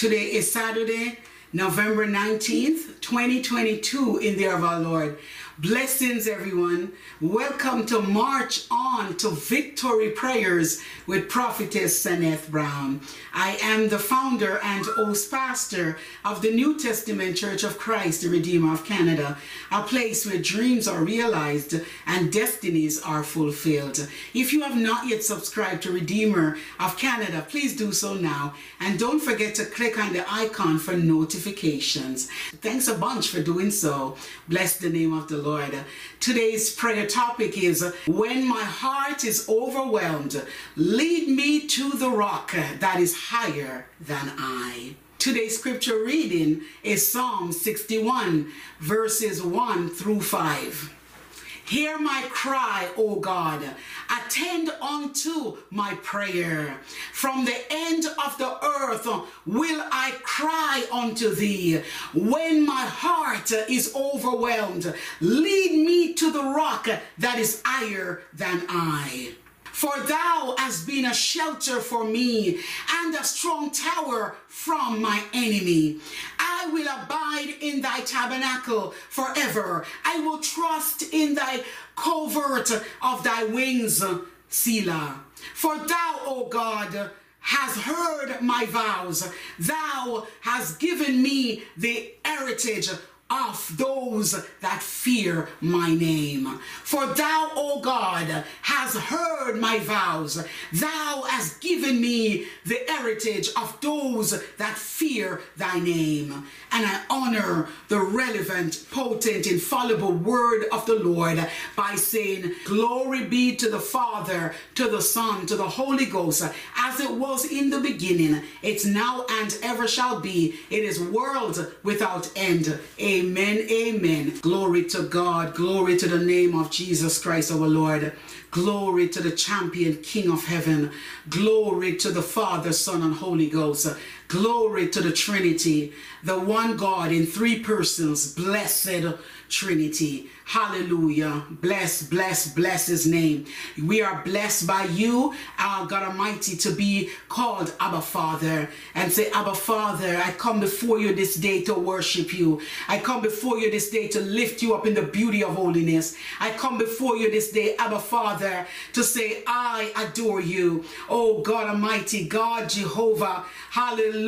Today is Saturday, November 19th, 2022, in the year of our Lord. Blessings, everyone. Welcome to March On to Victory Prayers with Prophetess Seneth Brown. I am the founder and host pastor of the New Testament Church of Christ, the Redeemer of Canada, a place where dreams are realized and destinies are fulfilled. If you have not yet subscribed to Redeemer of Canada, please do so now. And don't forget to click on the icon for notifications. Thanks a bunch for doing so. Bless the name of the Lord. Today's prayer topic is When my heart is overwhelmed, lead me to the rock that is higher than I. Today's scripture reading is Psalm 61, verses 1 through 5. Hear my cry, O God. Attend unto my prayer. From the end of the earth will I cry unto thee. When my heart is overwhelmed, lead me to the rock that is higher than I. For thou hast been a shelter for me and a strong tower from my enemy. I will abide in thy tabernacle forever. I will trust in thy covert of thy wings, Selah. For thou, O God, has heard my vows. Thou hast given me the heritage of those that fear my name. For thou, O God, has heard my vows. Thou hast given me the heritage of those that fear thy name. And I honor the relevant, potent, infallible word of the Lord by saying, Glory be to the Father, to the Son, to the Holy Ghost, as it was in the beginning, it's now and ever shall be. It is world without end. Amen. Amen. Amen. Glory to God. Glory to the name of Jesus Christ our Lord. Glory to the champion King of heaven. Glory to the Father, Son, and Holy Ghost. Glory to the Trinity, the one God in three persons. Blessed Trinity. Hallelujah. Bless, bless, bless his name. We are blessed by you, our God Almighty, to be called Abba Father and say, Abba Father, I come before you this day to worship you. I come before you this day to lift you up in the beauty of holiness. I come before you this day, Abba Father, to say, I adore you. Oh God Almighty, God Jehovah, hallelujah,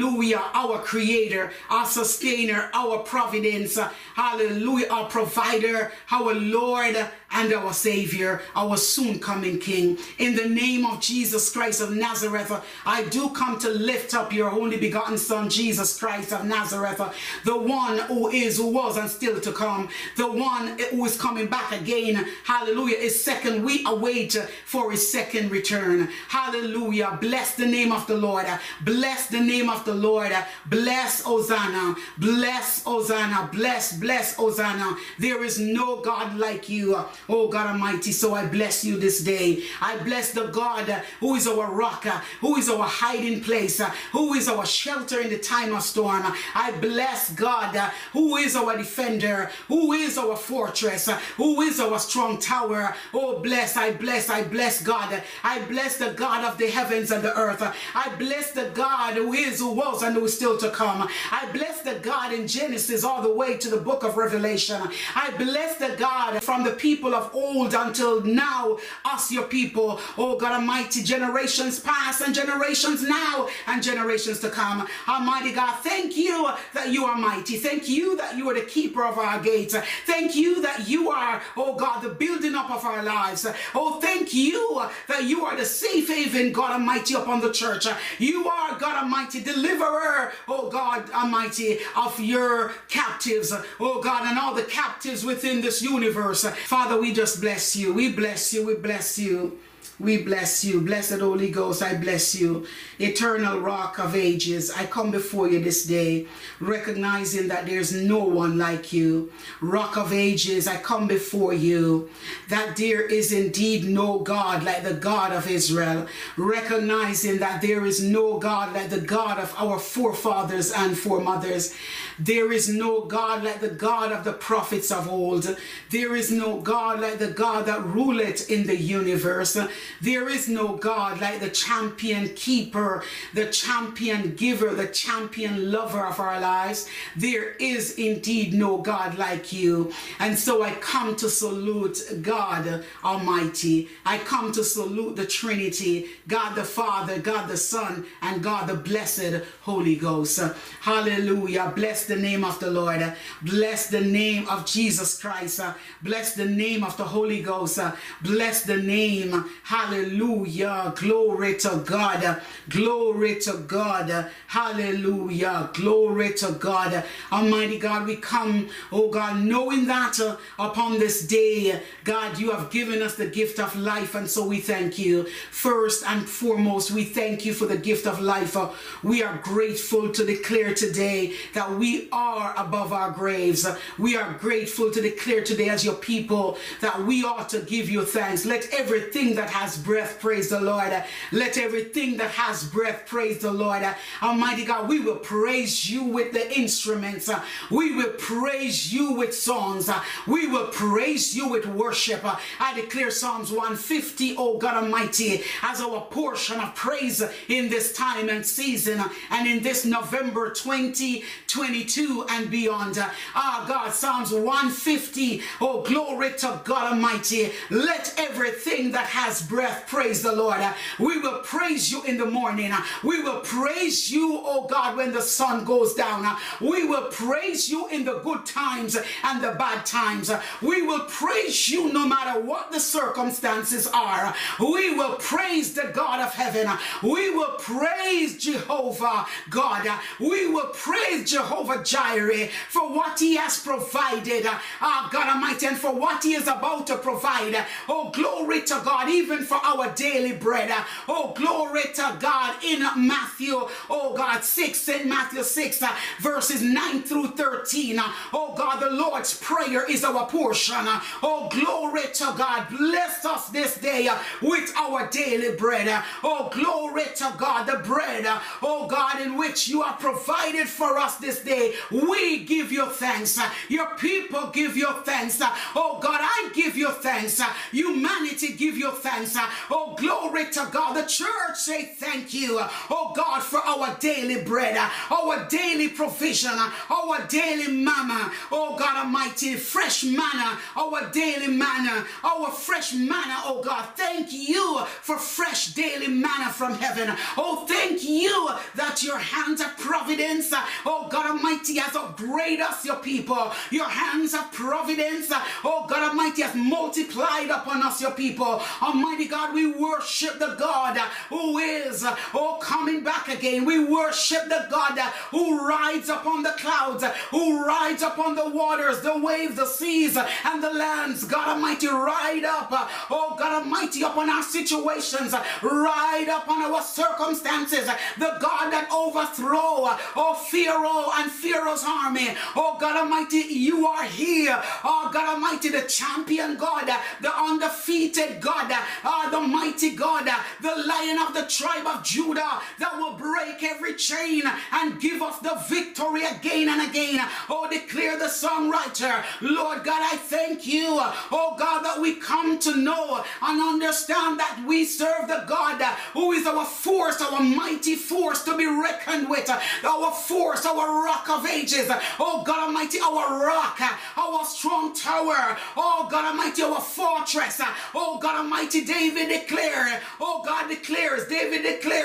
our creator, our sustainer, our providence, hallelujah, our provider, our Lord and our Savior, our soon coming King. In the name of Jesus Christ of Nazareth, I do come to lift up your only begotten Son, Jesus Christ of Nazareth, the one who is, who was, and still to come, the one who is coming back again. Hallelujah. His second, we await for his second return. Hallelujah. Bless the name of the Lord. Bless the name of the Lord. Bless Hosanna. Bless Hosanna. Bless, bless Hosanna. There is no God like you. Oh God Almighty, so I bless you this day. I bless the God who is our rock, who is our hiding place, who is our shelter in the time of storm. I bless God who is our defender, who is our fortress, who is our strong tower. Oh bless, I bless, I bless God. I bless the God of the heavens and the earth. I bless the God who is, who was, and who is still to come. I bless the God in Genesis all the way to the book of Revelation. I bless the God from the people people of old until now, us your people, oh God Almighty, generations past and generations now and generations to come. Almighty God, thank you that you are mighty. Thank you that you are the keeper of our gates. Thank you that you are, oh God, the building up of our lives. Oh, thank you that you are the safe haven, God Almighty, upon the church. You are, God Almighty, deliverer, oh God Almighty, of your captives, oh God, and all the captives within this universe. Father, we just bless you. We bless you. We bless you. We bless you. Blessed Holy Ghost, I bless you. Eternal Rock of Ages, I come before you this day, recognizing that there's no one like you. Rock of Ages, I come before you, that there is indeed no God like the God of Israel, recognizing that there is no God like the God of our forefathers and foremothers. There is no God like the God of the prophets of old. There is no God like the God that ruleth in the universe. there is no God like the champion keeper, the champion giver, the champion lover of our lives. There is indeed no God like you. And so I come to salute God Almighty. I come to salute the Trinity, God the Father, God the Son, and God the blessed Holy Ghost. Hallelujah. Bless the name of the Lord. Bless the name of Jesus Christ. Bless the name of the Holy Ghost. Bless the name. Hallelujah. Glory to God. Glory to God. Hallelujah. Glory to God. Almighty God, we come, oh God, knowing that uh, upon this day, God, you have given us the gift of life. And so we thank you. First and foremost, we thank you for the gift of life. Uh, we are grateful to declare today that we are above our graves. We are grateful to declare today as your people that we ought to give you thanks. Let everything that has breath praise the Lord. Let everything that has breath praise the Lord. Almighty God, we will praise you with the instruments. We will praise you with songs. We will praise you with worship. I declare Psalms 150, oh God Almighty, as our portion of praise in this time and season and in this November 2022 and beyond. Ah, God, Psalms 150, oh glory to God Almighty. Let everything that has breath praise the Lord. We will praise you in the morning. Uh, we will praise you, oh God, when the sun goes down. Uh, we will praise you in the good times and the bad times. Uh, we will praise you no matter what the circumstances are. We will praise the God of heaven. We will praise Jehovah God. We will praise Jehovah Jireh for what he has provided. Ah, God Almighty, and for what he is about to provide. Oh, glory to God, even for our daily bread. Oh, glory to God in Matthew, oh God, 6, in Matthew 6, uh, verses 9 through 13. Uh, oh God, the Lord's Prayer is our portion. Uh, oh, glory to God. Bless us this day with our daily bread. Oh, glory to God, the bread, oh God, in which you are provided for us this day. We give you thanks. Your people give you thanks. Oh God, I give you thanks. Humanity give you thanks. Oh, glory to God. The church say you. Uh, oh God, for our daily bread, uh, our daily provision, uh, our daily manna. Oh God Almighty, fresh manna, our daily manna, our fresh manna. Oh God, thank you for fresh daily manna from heaven. Oh, thank you that your hands of providence, oh God Almighty, has upgraded us, your people. Your hands of providence, oh God Almighty, has multiplied upon us, your people. Almighty God, we worship the God who is, oh, coming back again. We worship the God who rides upon the clouds, who rides upon the waters, the waves, the seas, and the lands. God Almighty, ride up, oh God Almighty, upon our situations, ride upon our circumstances. The God that overthrow, oh Pharaoh and Pharaoh's army. Oh God Almighty, you are here. Oh God Almighty, the champion God, the undefeated God, oh, the mighty God, the lion of the tribe of Judah that will break every chain and give us the victory again and again. Oh, declare the songwriter, Lord God, I thank you, oh God, that we come to know and understand that we serve the God who is our force, our mighty force to be reckoned with, our force, our rock of ages, oh God Almighty, our rock, our strong tower, oh God Almighty, our fortress, oh God Almighty, David declared, oh God declares, David declares,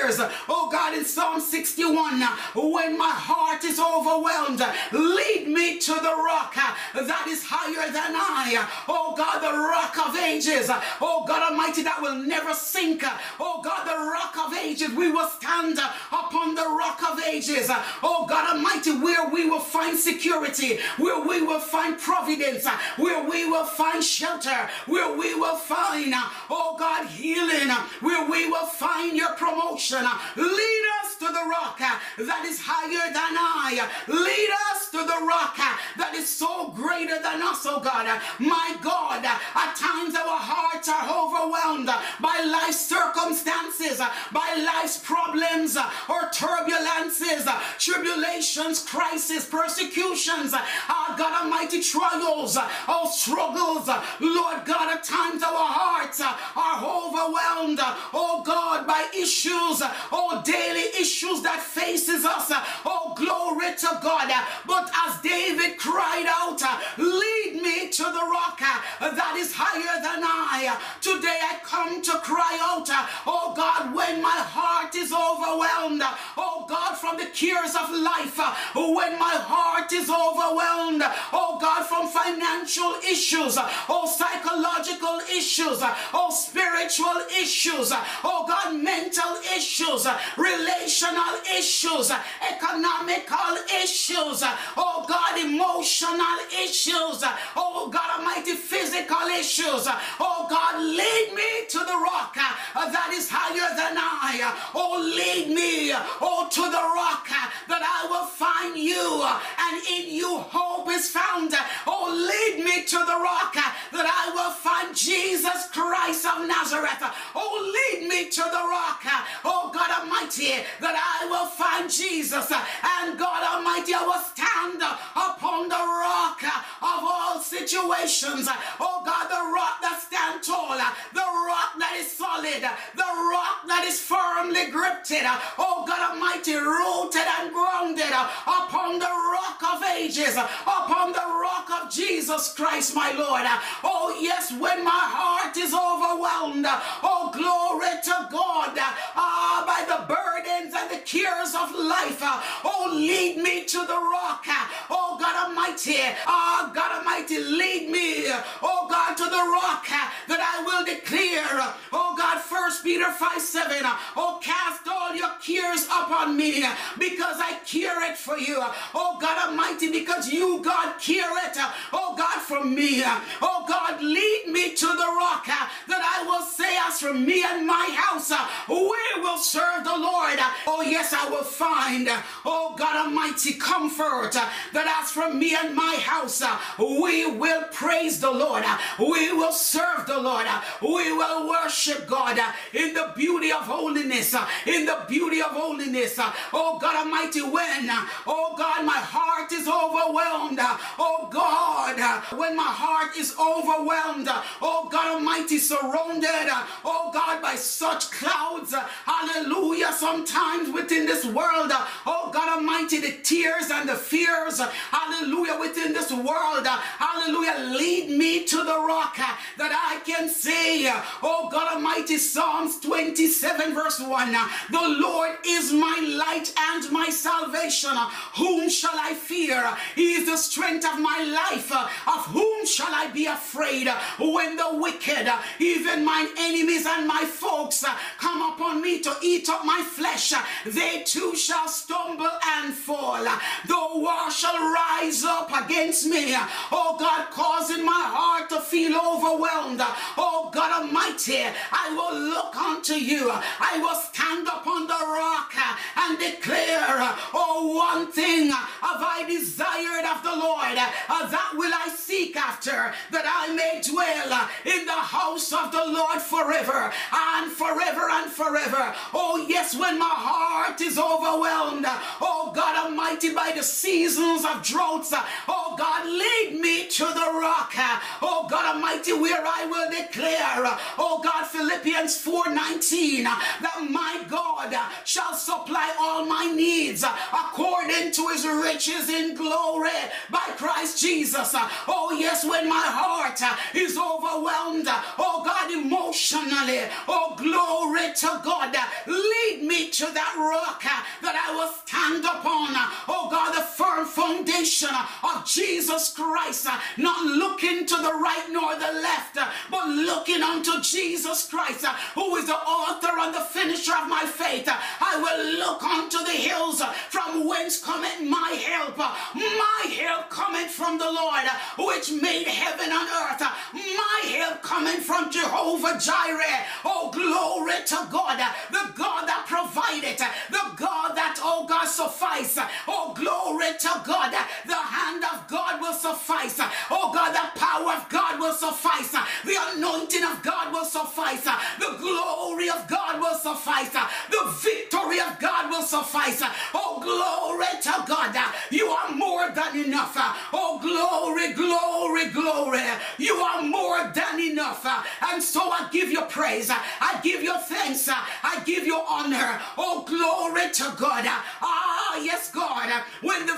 oh God, in Psalm 61, when my heart is overwhelmed, lead me to the rock that is higher than I, oh God, the rock of ages, oh God Almighty, that will never sink, oh God, the rock of ages, we will stand upon the rock of ages, oh God Almighty, where we will find security, where we will find providence, where we will find shelter, where we will find, oh God, healing, where we will find your promotion. Lead us to the rock that is higher than I. Lead us to the rock that is so greater than us, oh God. My God, at times our hearts are overwhelmed by life's circumstances, by life's problems or turbulences, tribulations, crises, persecutions, uh, God Almighty trials, all struggles. Lord God, at times our hearts are overwhelmed, oh God, by issues, oh daily issues that faces us. Oh glory to God. But as David cried out, Uh, lead me to the rock uh, that is higher than I. Uh, today I come to cry out, oh God, when my heart is overwhelmed, oh God, from the cares of life, when my heart is overwhelmed, oh God, from financial issues, oh psychological issues, oh spiritual issues, oh God, mental issues, relational issues, economical issues, oh God, emotional issues, oh God Almighty, physical issues, oh God, lead me to the rock uh, that is higher than I, oh lead me, uh, oh to the rock uh, that I will find you, and in you hope is found, oh lead me to the rock that I will find Jesus Christ of Nazareth, oh lead me to the rock, oh God Almighty, that I will find Jesus, and God Almighty, I will stand upon the rock of all situations. Oh God, the rock that stands tall, the rock that is solid, the rock that is firmly gripped. Oh God Almighty, rooted and grounded upon the rock of ages, upon the rock of Jesus Christ, my Lord. Oh yes, when my heart is overwhelmed, oh glory to God, ah, by the burdens and the cares of life. Oh, lead me to the rock. Oh God Almighty, oh God Almighty, lead me, oh God, to the rock that I will declare. Oh God, first Peter 5 7. Oh, cast all your cares upon me because I care it for you. Oh God Almighty, because you, God, care it. Oh God, for me. Oh God, lead me to the rock that I will say, as for me and my house, we will serve the Lord. Oh yes, I will find, oh God Almighty, comfort that as me and my house, uh, we will praise the Lord. Uh, we will serve the Lord. Uh, we will worship God in the beauty of holiness. In the beauty of holiness. Oh God Almighty, when, oh God, my heart is overwhelmed. Oh God, when my heart is overwhelmed. Oh God Almighty, surrounded. Oh God, by such clouds. Hallelujah. Sometimes within this world. Oh God Almighty, the tears and the fears. Hallelujah. Within this world. Hallelujah. Lead me to the rock uh, that I can say, oh God Almighty, Psalms 27, verse 1 The Lord is my light and my salvation. Whom shall I fear? He is the strength of my life. Of whom shall I be afraid? When the wicked, even mine enemies and my folks, come upon me to eat up my flesh, they too shall stumble and fall. The war shall rise up against me. Oh God, causing my heart to feel overwhelmed. Oh God Almighty, I will look unto you. I will stand upon the rock and declare, oh, one thing have I desired of the Lord, uh, that will I seek after, that I may dwell in the house of the Lord forever and forever and forever. Oh, yes, when my heart is overwhelmed, oh God Almighty, by the seasons of droughts, oh God, lead me to the rock, oh God Almighty, where I will declare, oh God, Philippians 4:19, that my God shall supply all my needs according to his riches in glory by Christ Jesus. Oh, yes, when my heart is overwhelmed, oh God, emotionally, oh glory to God, lead me to that rock that I will stand upon, oh God, the firm foundation of Jesus Christ, not looking to the right nor the left, but looking unto Jesus Christ, who is the author and the finisher of my faith. I will look unto the hills from whence cometh my help. My help cometh from the Lord, which made heaven and earth. My help coming from Jehovah Jireh. Oh, glory to God, the God that provided, the God that, oh God, suffice. Oh, glory to God, the hand of God will suffice. Oh God, the power of God will suffice. The anointing of God will suffice. The glory of God will suffice. The victory of God will suffice. Oh, glory to God. You are more than enough. Oh, glory, glory, glory. You are more than enough. And so I give you praise. I give you thanks. I give you honor. Oh, glory to God. Ah, yes, God. When the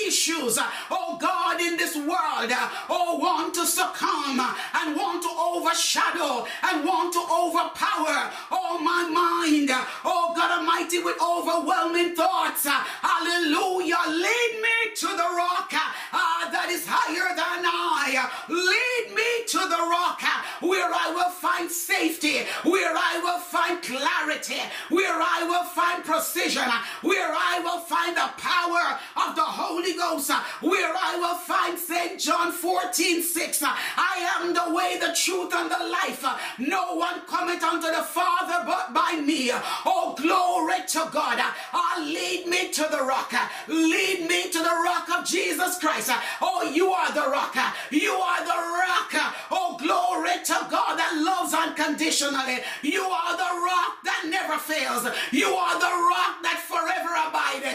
issues, uh, oh God, in this world, uh, oh, want to succumb uh, and want to overshadow and want to overpower, oh, my mind, oh, God Almighty, with overwhelming thoughts. Hallelujah. Lead me to the rock uh, ah, that is higher than I. Lead me to the rock where I will find safety, where I will find clarity, where I will find precision, where I will find the power of the Holy Ghost, uh, where I will find St. John 14 6. Uh, I am the way, the truth, and the life. Uh, no one cometh unto the Father but by me. Oh, glory to God. Uh, lead me to the rock. Lead me to the rock of Jesus Christ. Oh, you are the rock. You are the rock. Oh, glory to God that loves unconditionally. You are the rock that never fails. You are the rock that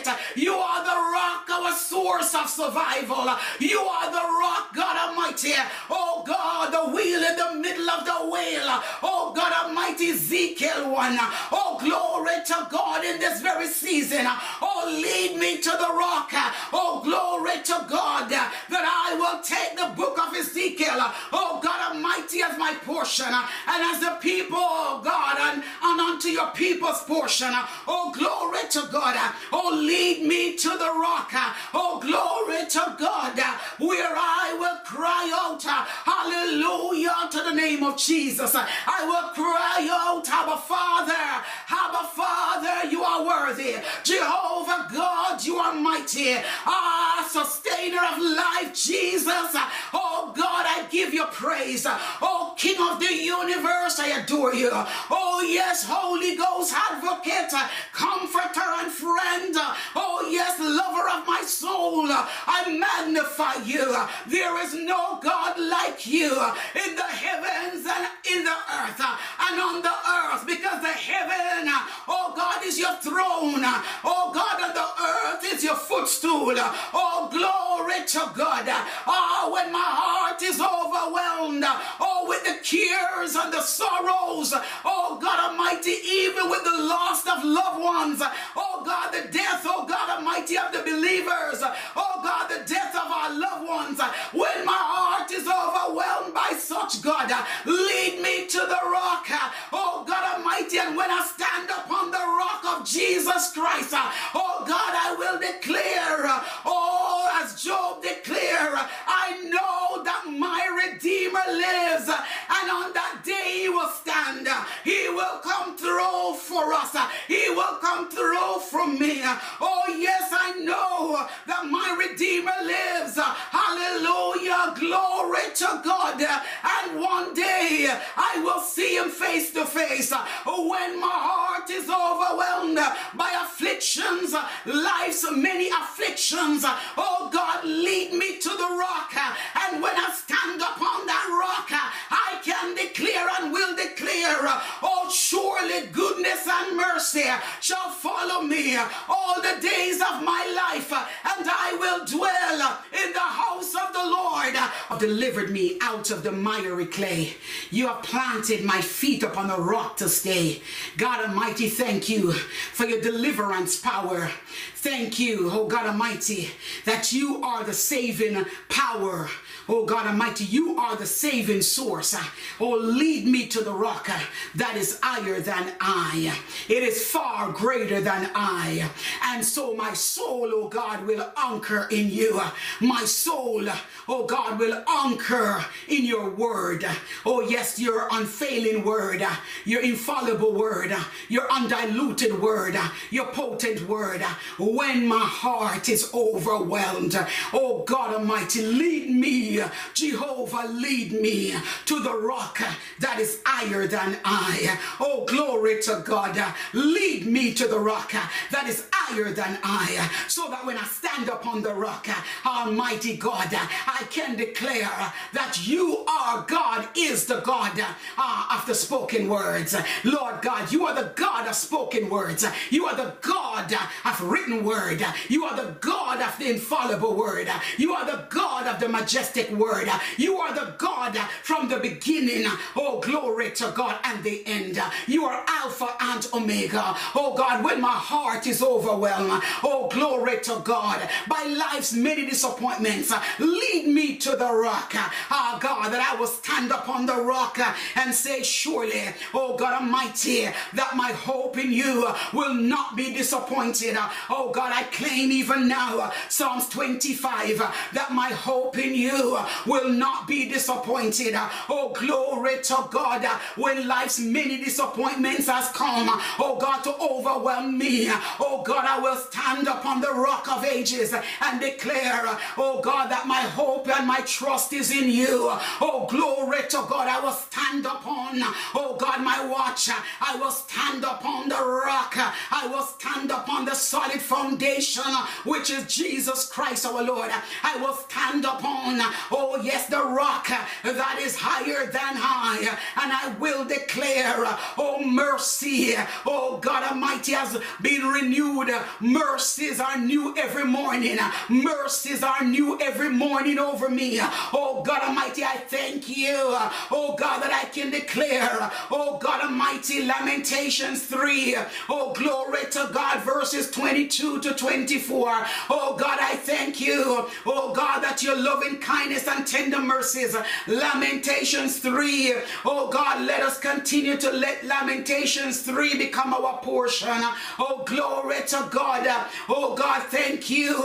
abideth. You are the rock, our source of survival. You are the rock, God Almighty. Oh God, the wheel in the middle of the wheel. Oh God Almighty, Ezekiel 1. Oh glory to God in this very season. Oh, lead me to the rock. Oh, glory to God that I will take the book of Ezekiel. Oh, God Almighty, as my portion and as the people, oh God, and, and unto your people's portion. Oh, glory to God. Oh, lead me to the rock. Oh, glory to God, where I will cry out, hallelujah, to the name of Jesus. I will cry out, Abba Father, Abba Father, you are worthy. Jehovah God, you are mighty. Ah, sustainer of life, Jesus. Oh God, I give you praise. Oh King of the universe, I adore you. Oh yes, Holy Ghost, advocate, comforter and friend. Oh yes, lover of my soul. I magnify you. There is no God like you in the heavens and in the earth and on the earth because the heaven, oh God, is your throne. Oh God, and the earth is your footstool. Oh, glory to God. Oh, when my heart is overwhelmed, oh, with the cares and the sorrows, oh God Almighty, even with the loss of loved ones, oh God, the death, oh God Almighty, of the believers, oh God, the death of our loved ones, when my heart is overwhelmed by such, God, lead me to the rock, oh God Almighty, and when I stand upon the rock of Jesus Christ, oh God, I will declare, oh, as Job declared, I know that my Redeemer lives, and on that day he will stand. He will come through for us. He will come through for me. Oh, yes, I know that my Redeemer lives. Hallelujah. Glory to God. And one day I will see him face to face when my heart is overwhelmed by afflictions, life's many afflictions. Oh God, lead me to the rock. And when I stand upon surely goodness and mercy shall follow me all the days of my life, and I will dwell in the house of the Lord. Have Delivered me out of the miry clay. You have planted my feet upon a rock to stay. God Almighty, thank you for your deliverance power. Thank you, oh God Almighty, that you are the saving power. Oh God Almighty, you are the saving source. Oh, lead me to the rock that is higher than I. It is far greater than I. And so my soul, oh God, will anchor in you. My soul, oh God, will anchor in your word. Oh yes, your unfailing word, your infallible word, your undiluted word, your potent word. When my heart is overwhelmed, oh God Almighty, lead me Jehovah, lead me to the rock that is higher than I. Oh, glory to God. Lead me to the rock that is higher than I, so that when I stand upon the rock, Almighty God, I can declare that you are God, is the God uh, of the spoken words. Lord God, you are the God of spoken words. You are the God of written word. You are the God of the infallible word. You are the God of the majestic word. You are the God from the beginning. Oh, glory to God and the end. You are Alpha and Omega. Oh God, when my heart is overwhelmed, oh, glory to God, by life's many disappointments, lead me to the rock. Ah, oh, God, that I will stand upon the rock and say, Surely, oh God Almighty, that my hope in you will not be disappointed. Oh God, I claim even now, Psalms 25, that my hope in you will not be disappointed. Oh, glory to God, when life's many disappointments has come, oh God, to overwhelm me. Oh God, I will stand upon the rock of ages and declare, oh God, that my hope and my trust is in you. Oh, glory to God, I will stand upon, oh God, my watch. I will stand upon the rock. I will stand upon the solid foundation, which is Jesus Christ our Lord. I will stand upon, oh yes, the rock that is higher than high. And I will declare, oh mercy, oh God Almighty has been renewed. Mercies are new every morning. Mercies are new every morning over me. Oh God Almighty, I thank you. Oh God, that I can declare. Oh God Almighty, Lamentations 3. Oh glory to God, verses 22 to 24. Oh God, I thank you. Oh God, that your loving kindness and tender mercies. Lamentations 3. Oh God, let us continue to let Lamentations 3 become our portion. Oh glory to God. Oh God, thank you.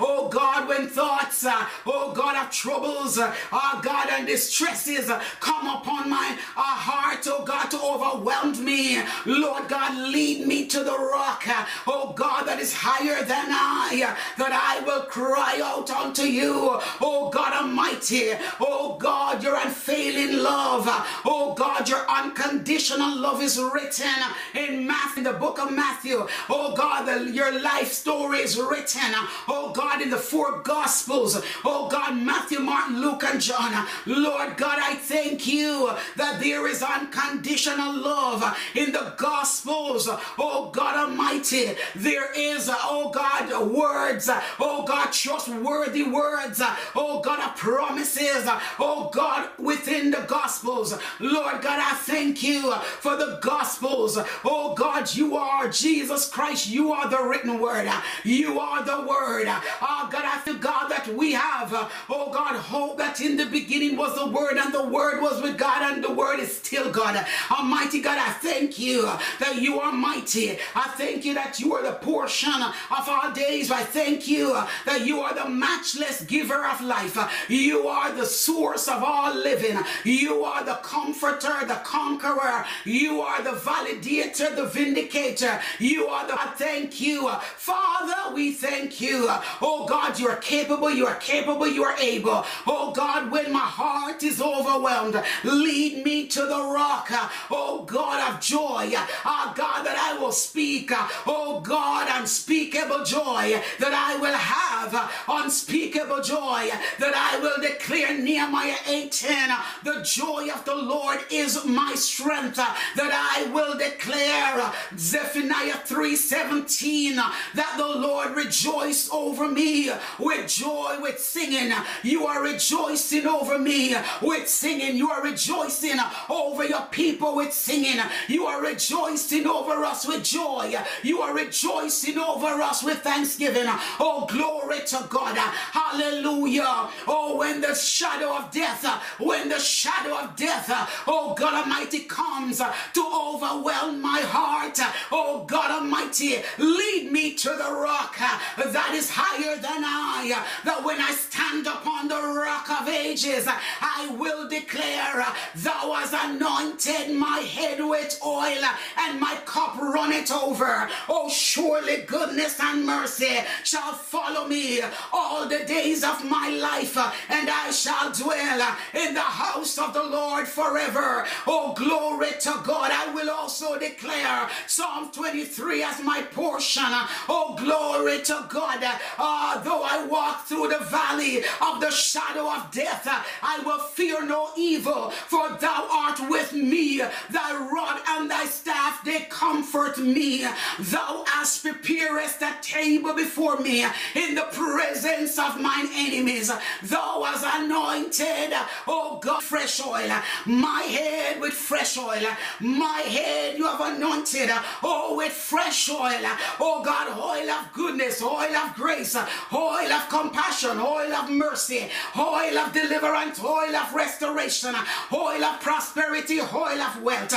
Oh God, when thoughts, oh God, of troubles, oh God, and distresses come upon my heart, oh God, to overwhelm me. Lord God, lead me to the rock, oh God, that is higher than I, that I will cry out unto you, oh God Almighty, oh God, your unfailing love, oh God, your unconditional love is written in Matthew, in the book of Matthew, oh God, the, your life story is written, oh God, in the four gospels, oh God, Matthew, Mark, Luke, and John, Lord God, I thank you that there is unconditional love in the gospels, oh God Almighty, there is, oh God, words, oh God, trustworthy words, oh God, of promises, oh God, within the Gospels. Lord God, I thank you for the Gospels. Oh God, you are Jesus Christ. You are the written word. You are the word. Oh God, I thank God that we have, oh God, hope that in the beginning was the word and the word was with God and the word is still God. Almighty God, I thank you that you are mighty. I thank you that you are the portion of our days. I thank you that you are the matchless giver of life. You are the source of all living. You are the comforter, the conqueror. You are the validator, the vindicator. You are the thank you. Father, we thank you. Oh God, you are capable, you are capable, you are able. Oh God, when my heart is overwhelmed, lead me to the rock. Oh God of joy. Oh God, that I will speak. Oh God, unspeakable joy that I will have. Unspeakable joy that I will declare Nehemiah 8:10. The joy of the Lord is my strength. That I will declare Zephaniah 3:17 that the Lord rejoice over me with joy, with singing. You are rejoicing over me with singing. You are rejoicing over your people with singing. You are rejoicing over us with joy. You are rejoicing over us with thanksgiving. Oh, glory to God. Hallelujah. Oh, when the shadow of death, uh, when the shadow of death, uh, oh God Almighty, comes uh, to overwhelm my heart. Oh God Almighty, lead me to the rock that is higher than I, that when I stand upon the rock of ages, I will declare, Thou hast anointed my head with oil, and my cup runneth over. Oh, surely goodness and mercy shall follow me all the days of my life, and I shall dwell in the house of the Lord forever. Oh, glory to God. I will also declare Psalm 23 as my portion. Oh, glory to God. Uh, though I walk through the valley of the shadow of death, I will fear no evil, for thou art with me. Thy rod and thy staff, they comfort me. Thou hast preparest a table before me in the presence of mine enemies. Thou hast anointed, oh God, fresh oil, my head with fresh oil. My head you have anointed, oh, with fresh oil. Oh God, oil of goodness, oil of grace, oil of compassion, oil of mercy, oil of deliverance, oil of restoration, oil of prosperity, oil of wealth,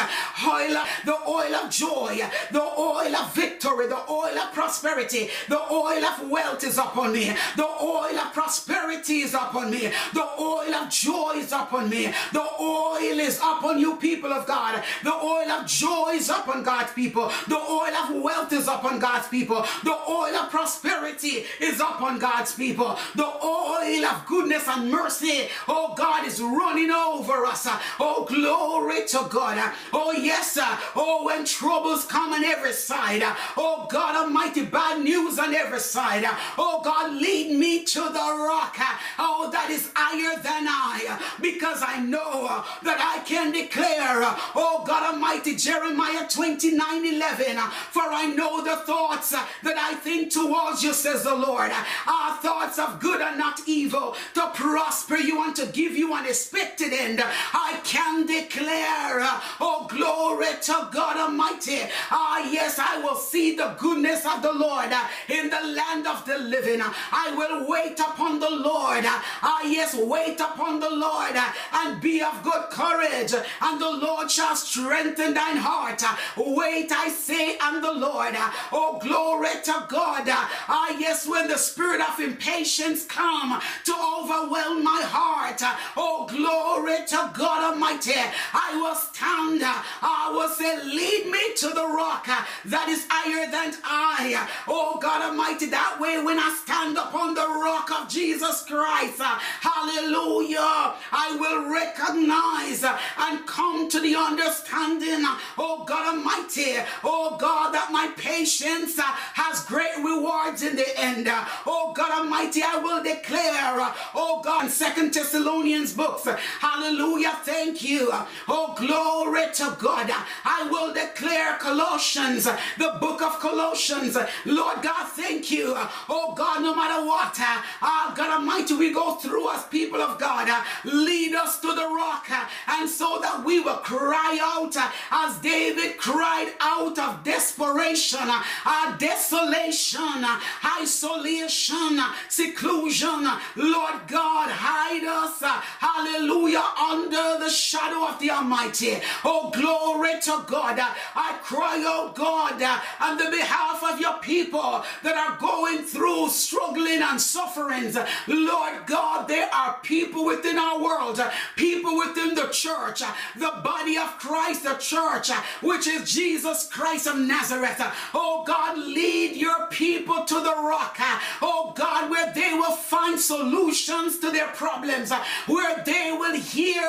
oil of the oil of joy, the oil of victory, the oil of prosperity, the oil of wealth is upon me, the oil of prosperity is upon me, the oil of joy is upon me, the oil is upon you, people of God, the oil of joy is upon God's people, the oil of wealth is upon God's people, the oil of prosperity is upon God's people, the oil of goodness and mercy, oh God, is running over us. Oh, glory to God. Oh, yes, oh, when troubles come on every side, oh God Almighty, bad news on every side, oh God, lead me to the rock, oh, that is higher than I, because I know that I can declare, oh God Almighty, Jeremiah 29 11, for I know the thoughts that I think towards you, says the Lord, are thoughts of good and not evil, to prosper you and to give you an expected end. I can declare, oh glory to God Almighty. Ah, yes, I will see the goodness of the Lord in the land of the living. I will wait upon the Lord. Ah, yes, wait upon the Lord ah, and be of good courage, and the Lord shall strengthen thine heart. Ah, wait, I say, and the Lord. Ah, oh, glory to God. Ah, yes, when the spirit of impatience come to overwhelm my heart. Oh, glory to God Almighty. I will stand. I will say, lead me to the rock that is higher than I. Oh, God Almighty, that way when I stand upon the rock of Jesus Christ, hallelujah, I will recognize and come to the understanding, oh God Almighty, oh God, that my patience has great rewards in the end. Oh God Almighty, I will declare, oh God, Second Thessalonians books, hallelujah, thank you. Oh, glory to God. I will declare Colossians, the book of Colossians. Lord God, thank you. Oh God, no matter what, uh, God Almighty, we go through us, people of God. Lead us to the rock, and so that we will cry out as David cried out of desperation, uh, desolation, isolation, seclusion. Lord God, hide us, hallelujah, under the shadow of the Almighty. Oh, glory to God. I cry out, God, on the behalf of your people that are going through struggling and sufferings. Lord God, there are people within our world, uh, people within the church, uh, the body of Christ, the church, uh, which is Jesus Christ of Nazareth. Oh God, lead your people to the rock. Oh God, where they will find solutions to their problems, where they will hear,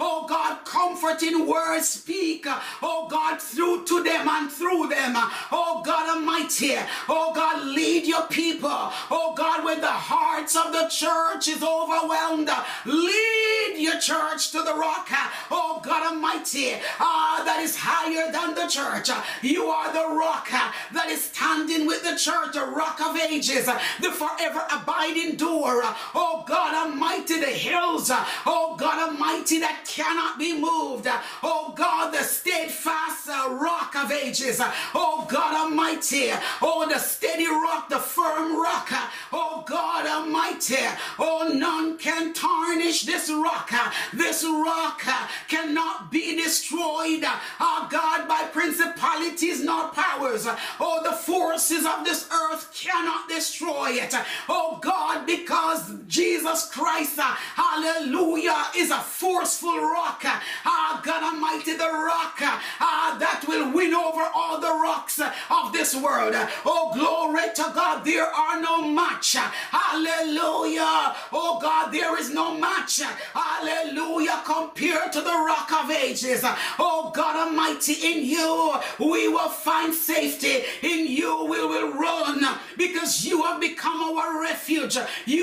oh God, comforting words speak, oh God, through to them and through them. Oh God Almighty, oh God, lead your people. Oh God, when the hearts of the church is overwhelmed, lead your church to the rock. Oh God Almighty, ah, that is higher than the church. You are the rock that is standing with the church, the rock of ages, the forever abiding door. Oh God Almighty, the hills, oh God Almighty, that cannot be moved. Oh God, the steadfast rock of ages. Oh God Almighty, oh the steady rock, the firm rock. Oh God Almighty, oh none can tarnish this rock. Uh, this rock uh, cannot be destroyed. Oh God, by principalities nor powers. Oh, the forces of this earth cannot destroy it. Oh God, because Jesus Christ, uh, hallelujah, is a forceful rock. Uh, God Almighty, the rock uh, that will win over all the rocks of this world. Oh, glory to God, there are no match. Hallelujah. Oh, God, there is no match. Hallelujah, compared to the rock of ages. Oh, God Almighty, in you we will find safety. In you we will run because you have become our refuge. You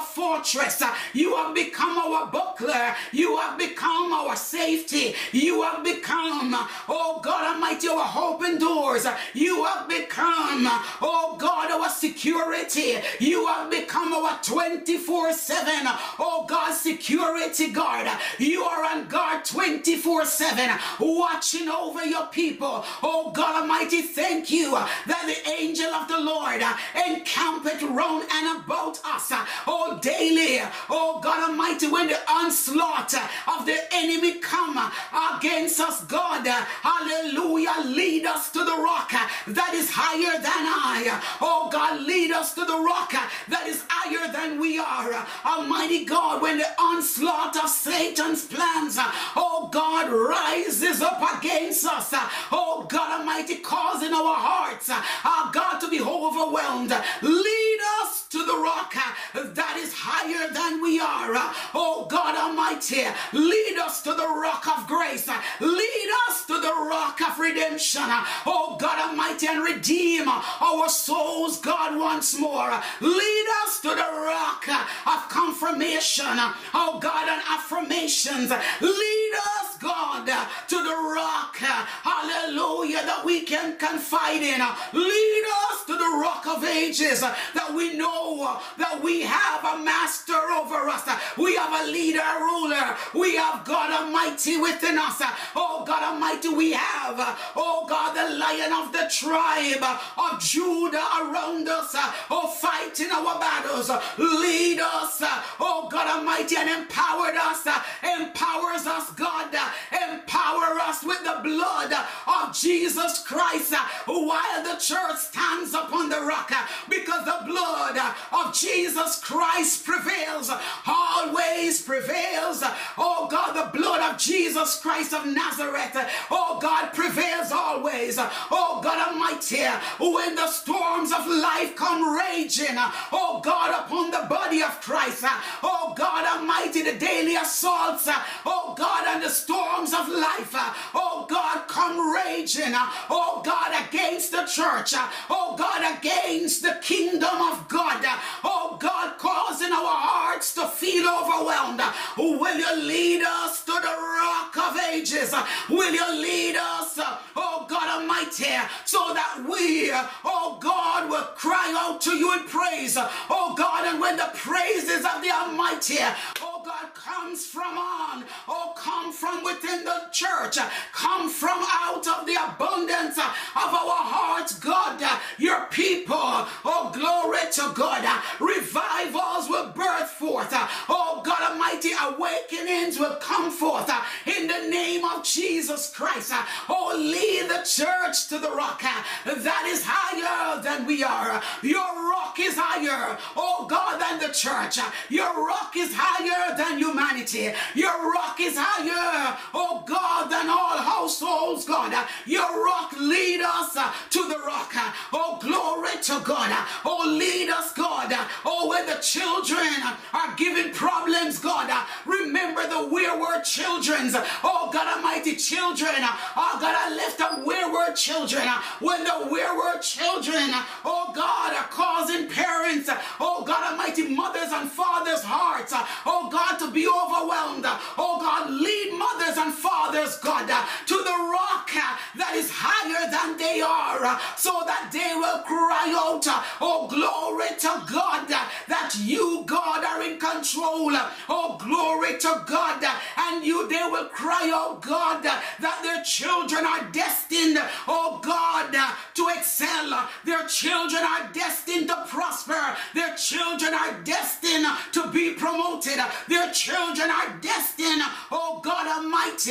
fortress. You have become our buckler. You have become our safety. You have become, oh God Almighty, our open doors. You have become, oh God, our security. You have become our 24 7, oh God, security guard. You are on guard 24 7, watching over your people. Oh God Almighty, thank you that the angel of the Lord encampeth round and about us. Oh, daily, oh God Almighty, when the onslaught of the enemy come against us, God, hallelujah, lead us to the rock that is higher than I. Oh God, lead us to the rock that is higher than we are. Almighty God, when the onslaught of Satan's plans, oh God, rises up against us, oh God Almighty, causing our hearts, our God, to be overwhelmed, lead us to the rock that is higher than we are. Oh God Almighty, lead us to the rock of grace. Lead us to the rock of redemption. Oh God Almighty, and redeem our souls, God, once more. Lead us to the rock of confirmation. Oh God, and affirmations. Lead us, God, to the rock. Hallelujah, that we can confide in. Lead us to the rock of ages that we know that we have a master over us. We have a leader, a ruler. We have God Almighty within us. Oh God Almighty, we have, oh God, the lion of the tribe of Judah around us. Oh, fighting our battles. Lead us, oh God Almighty, and empowered us. Empowers us, God. Empower us with the blood of Jesus Christ while the church stands upon the rock because the blood of Jesus Christ prevails, always prevails. Oh God, the blood of Jesus Christ of Nazareth, oh God, prevails always. Oh God Almighty, when the storms of life come raging, oh God, upon the body of Christ, oh God Almighty, the daily assaults, oh God, and the storms of life, oh God, come raging, oh God, against the church, oh God, against the kingdom of God, oh God, causing our hearts to feel overwhelmed. Will you lead us to the rock of ages? Will you lead us, oh God Almighty, so that we, oh God, will cry out to you in praise, oh God, and when the praises of the Almighty, oh God, comes from on, oh, come from within the church, come from out of the abundance of our hearts, God, your people, oh, glory to God, revivals will birth forth, oh, God Almighty, awakenings will come forth in the name of Jesus Christ, oh, lead the church to the rock that is higher than we are, your rock is higher, oh, God, than the church, your rock is higher than humanity, your rock is higher, oh, God, than all households, God, your rock lead us to the rock, oh, glory to God, oh, lead us, God, oh, when the children are giving problems, God, remember the wayward children's, oh, God Almighty, children, oh, God, I lift up wayward children, when the wayward children, oh, God, are causing parents, oh, God Almighty, mothers and fathers' hearts, oh, God, to be overwhelmed, oh, God, lead mothers and fathers, God, to the rock that is higher than they are, so that they will cry out, oh, glory to God, that you, God, are in control control. Oh, glory to God. And you, they will cry, out, God, that their children are destined, oh God, to excel. Their children are destined to prosper. Their children are destined to be promoted. Their children are destined, oh God Almighty,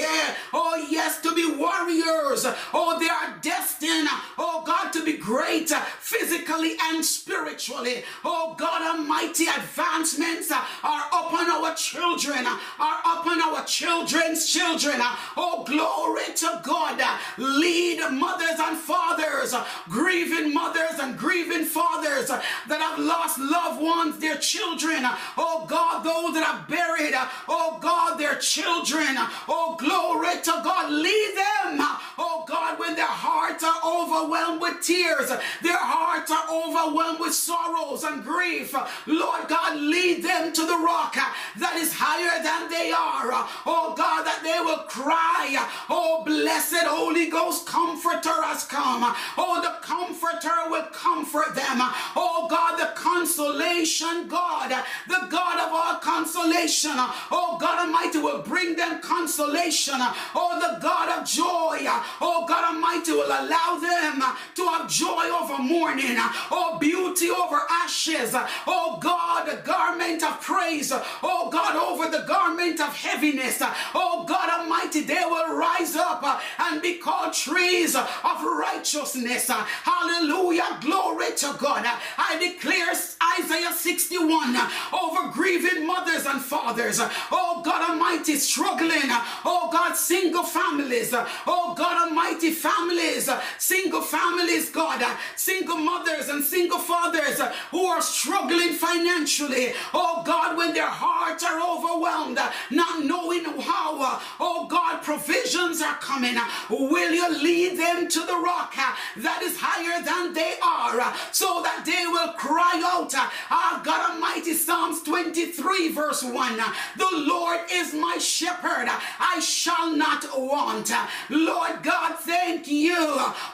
oh yes, to be warriors. Oh, they are destined, oh God, to be great physically and spiritually. Oh God Almighty, advancements are upon our children, are upon our children's children. Oh, glory to God. Lead mothers and fathers, grieving mothers and grieving fathers that have lost loved ones, their children. Oh God, those that are buried. Oh God, their children. Oh, glory to God. Lead them. Oh God, when their hearts are overwhelmed with tears, their hearts are overwhelmed with sorrows and grief. Lord God, lead them to the rock that is higher than they are. Oh God, that they will cry. Oh, blessed Holy Ghost comforter has come. Oh, the comforter will comfort them. Oh God, the consolation God, the God of all consolation. Oh God Almighty will bring them consolation. Oh, the God of joy. Oh God Almighty will allow them to have joy over mourning. Uh, oh, beauty over ashes. Uh, oh God, the garment of praise. Uh, oh God, over the garment of heaviness. Oh God Almighty, they will rise up and be called trees of righteousness. Hallelujah. Glory to God. I declare Isaiah 61 over grieving mothers and fathers. Oh God Almighty, struggling. Oh God, single families. Oh God Almighty, families. Single families, God. Single mothers and single fathers who are struggling financially. Oh God, when their hearts are overwhelmed, not knowing how, oh God, provisions are coming. Will you lead them to the rock that is higher than they are so that they will cry out? Ah, God Almighty, Psalms 23, verse 1. The Lord is my shepherd, I shall not want. Lord God, thank you.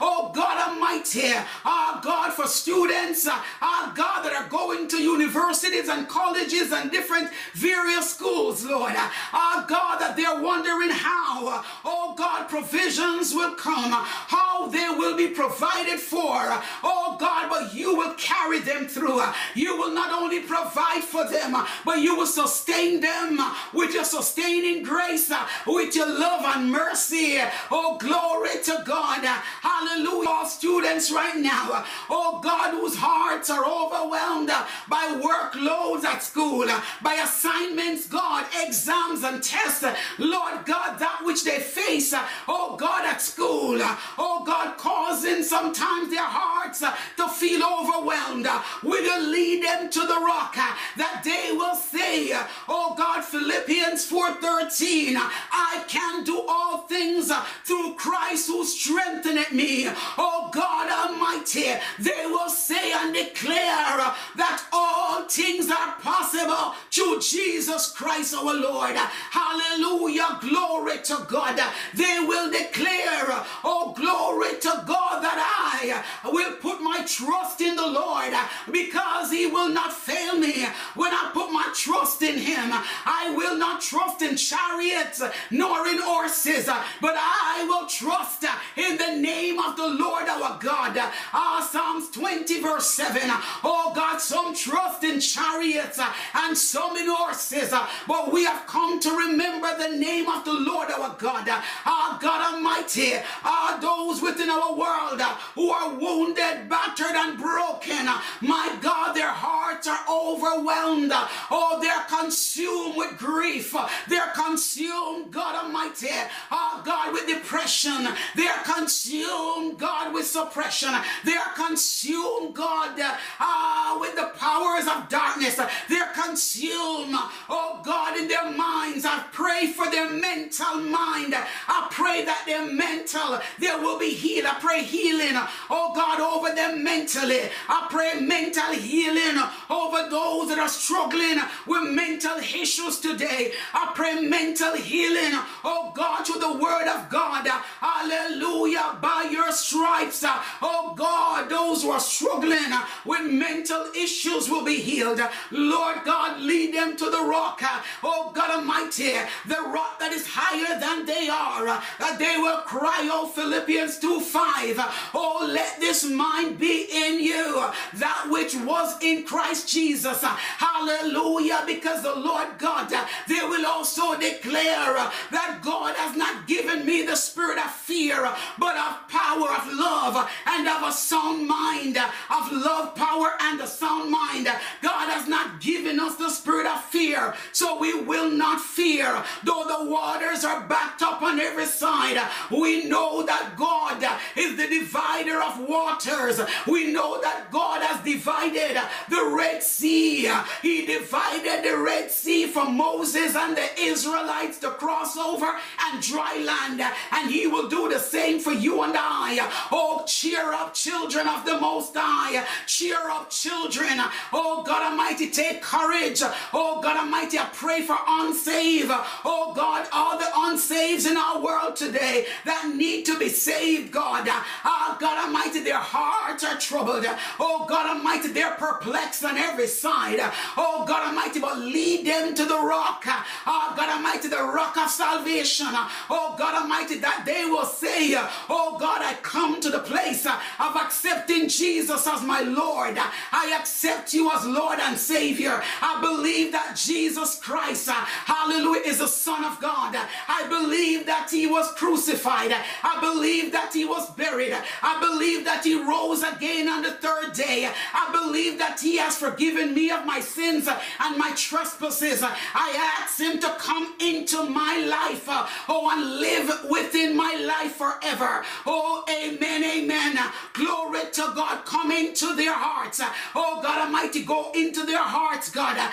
Oh God Almighty, ah, God, for students, ah, God, that are going to universities and colleges and different various schools, Lord. Ah, God, that they're wondering how, oh God, provisions will come, how they will be provided for. Oh God, but you will carry them through. You will not only provide for them, but you will sustain them with your sustaining grace, with your love and mercy. Oh, glory to God. Hallelujah. All students right now, oh God, whose hearts are overwhelmed by workloads at school, by assignments, God, exams and tests. Lord God, that which they face, oh God, at school, oh God, causing sometimes their hearts to feel overwhelmed. We will lead them to the rock uh, that they will say, uh, oh God, Philippians 4:13, I can do all things uh, through Christ who strengtheneth me. Oh God Almighty, they will say and declare that all things are possible through Jesus Christ our Lord. Hallelujah. Glory to God. They will declare, oh glory to God that I will put my trust in the Lord Uh, because he will not fail me when I put my trust in him. I will not trust in chariots nor in horses, uh, but I will trust uh, in the name of the Lord our God. Ah, Psalms 20 verse 7. Oh God, some trust in chariots and some in horses, but we have come to remember the name of the Lord our God. Our God Almighty, are those within our world who are wounded, battered, and broken. My God, their hearts are overwhelmed. Oh, they're consumed with grief. They're consumed, God Almighty, oh God, with depression. They're consumed, God, with suppression. They're consumed, God, uh, with the powers of darkness. They're consumed, oh God, in their minds. I pray for their mental mind. I pray that their mental, there will be healed. I pray healing, oh God, over them mentally. I pray mental healing over those that are struggling with mental issues today. I pray mental healing, oh God, through the word of God. Hallelujah. By your stripes, oh God, those who are struggling with mental issues will be healed. Lord God, lead them to the rock. Oh God Almighty, the rock that is higher than they are, that they will cry out. Philippians 2 5. Oh, let this mind be in you, that which was in Christ Jesus. Hallelujah. Because the Lord God, they will also declare that God has not given me the spirit of fear, but of power, of love, and of a sound mind, of love, power, and a sound mind. God has not given us the spirit of fear, so we will not fear. Though the waters are backed up on every side, we know that God is the divider of waters. We know that God has divided the Red Sea. He divided the Red Sea for Moses and the Israelites to cross over and dry land. And he will do the same for you and I. Oh, cheer up, children of the Most High. Cheer up, children. Oh, God Almighty, take courage. Oh, God Almighty, I pray for unsaved. Oh, God, all the unsaved in our world today that need to be saved, God. Oh, God Almighty, their hearts are troubled. Oh, God Almighty, they're perplexed on every side. Oh, God Almighty, but lead them to the rock. Oh, God Almighty, the rock of salvation. Oh, God Almighty, that they will say, Oh, God, I come to the place of accepting Jesus as my Lord. I accept you as Lord and Savior. I believe that Jesus Christ, hallelujah, is the Son of God. I believe that He was crucified. I believe that He was buried. I believe that He rose again on the third day. I believe that He has forgiven me of my sins and my trespasses. I ask Him to come into my life, oh, and live within my life forever. Oh, amen, amen. Glory to God. Come into their hearts. Oh, God Almighty, go into their hearts, God, uh,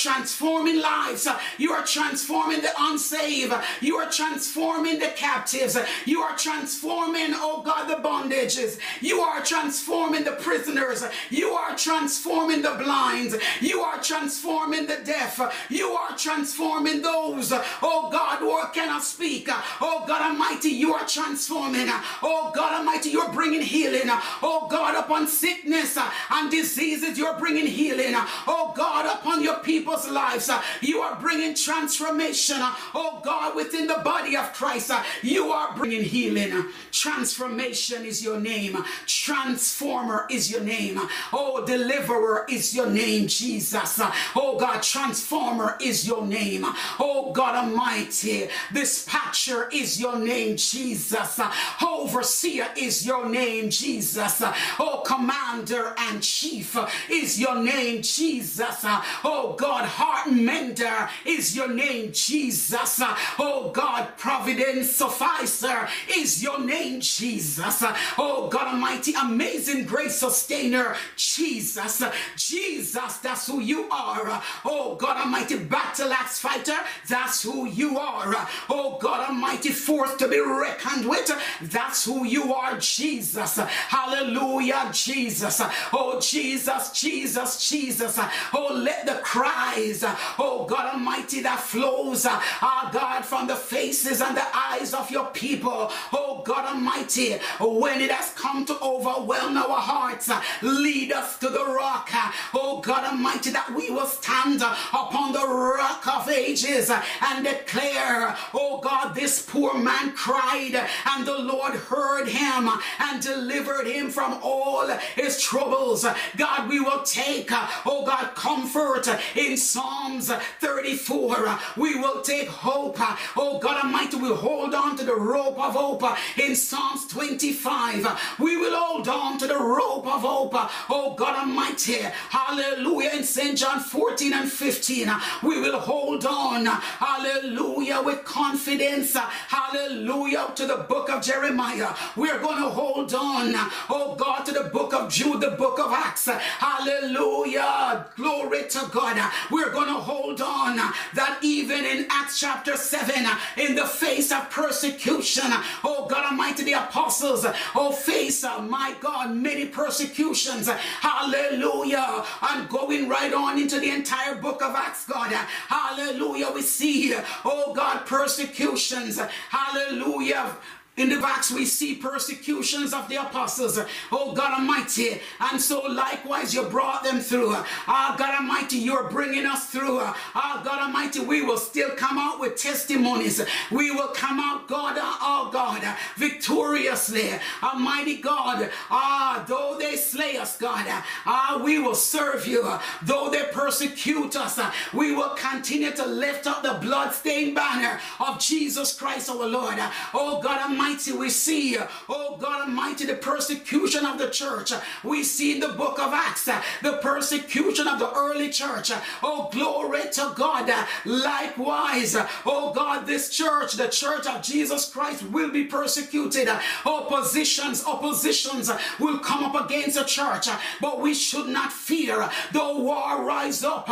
transforming lives. You are transforming the unsaved. You are transforming the captives. You are transforming, oh God, the bondages. You are transforming the prisoners. You are transforming the blind. You are transforming the deaf. You are transforming those, oh God, who cannot speak. Oh God Almighty, you are transforming. Oh God Almighty, you're bringing healing. Oh God, upon sickness and diseases, you're bringing healing. Oh God, upon your people's lives, you are bringing transformation. Oh God, within the body of Christ, you are bringing healing. Transformation is your name. Transformer is your name. Oh, deliverer is your name, Jesus. Oh God, transformer is your name. Oh God Almighty, dispatcher is your name, Jesus. Overseer is your name, Jesus. Oh, commander and chief is your name, Jesus. Oh God, heart mender is your name, Jesus. Oh God, providence sufficer is your name, Jesus. Oh God Almighty, amazing grace sustainer, Jesus. Jesus, that's who you are. Oh God Almighty, battle axe fighter, that's who you are. Oh God Almighty, force to be reckoned with, that's who you are, Jesus. Hallelujah, Jesus. Oh Jesus, Jesus, Jesus. Oh, let the cries, oh God Almighty, that flows, ah God, from the faces and the eyes of your people. Oh God Almighty, when it has come to overwhelm our hearts, lead us to the rock. Oh God Almighty, that we will stand upon the rock of ages and declare, oh God, this poor man cried and the Lord heard him and delivered him from all his troubles. God, we will take, oh God, comfort in Psalms 34. We will take hope. Oh God Almighty, we hold on to the rope of hope in Psalms 25. We will hold on to the rope of hope. Oh God Almighty, hallelujah, in St. John 14 and 15. We will hold on, hallelujah, with confidence, hallelujah, to the book of Jeremiah. We're going to hold on, oh God, to the book of Jude, the book of Acts. Hallelujah. Glory to God. We're going to hold on that even in Acts chapter 7, in the face of persecution, oh God Almighty, the apostles, oh face, of my God, many persecutions. Hallelujah. And going right on into the entire book of Acts, God. Hallelujah. We see, oh God, persecutions. Hallelujah in the Acts, we see persecutions of the apostles. Oh God Almighty. And so likewise, you brought them through. Ah, God Almighty, you're bringing us through. Ah, God Almighty, we will still come out with testimonies. We will come out, God, oh God, victoriously. Almighty God, ah, though they slay us, God, ah, we will serve you. Though they persecute us, we will continue to lift up the bloodstained banner of Jesus Christ our Lord. Oh God Almighty, Almighty, we see, oh God Almighty, the persecution of the church. We see in the book of Acts the persecution of the early church. Oh, glory to God. Likewise, oh God, this church, the church of Jesus Christ, will be persecuted. Oppositions, oppositions will come up against the church, but we should not fear. Though war rise up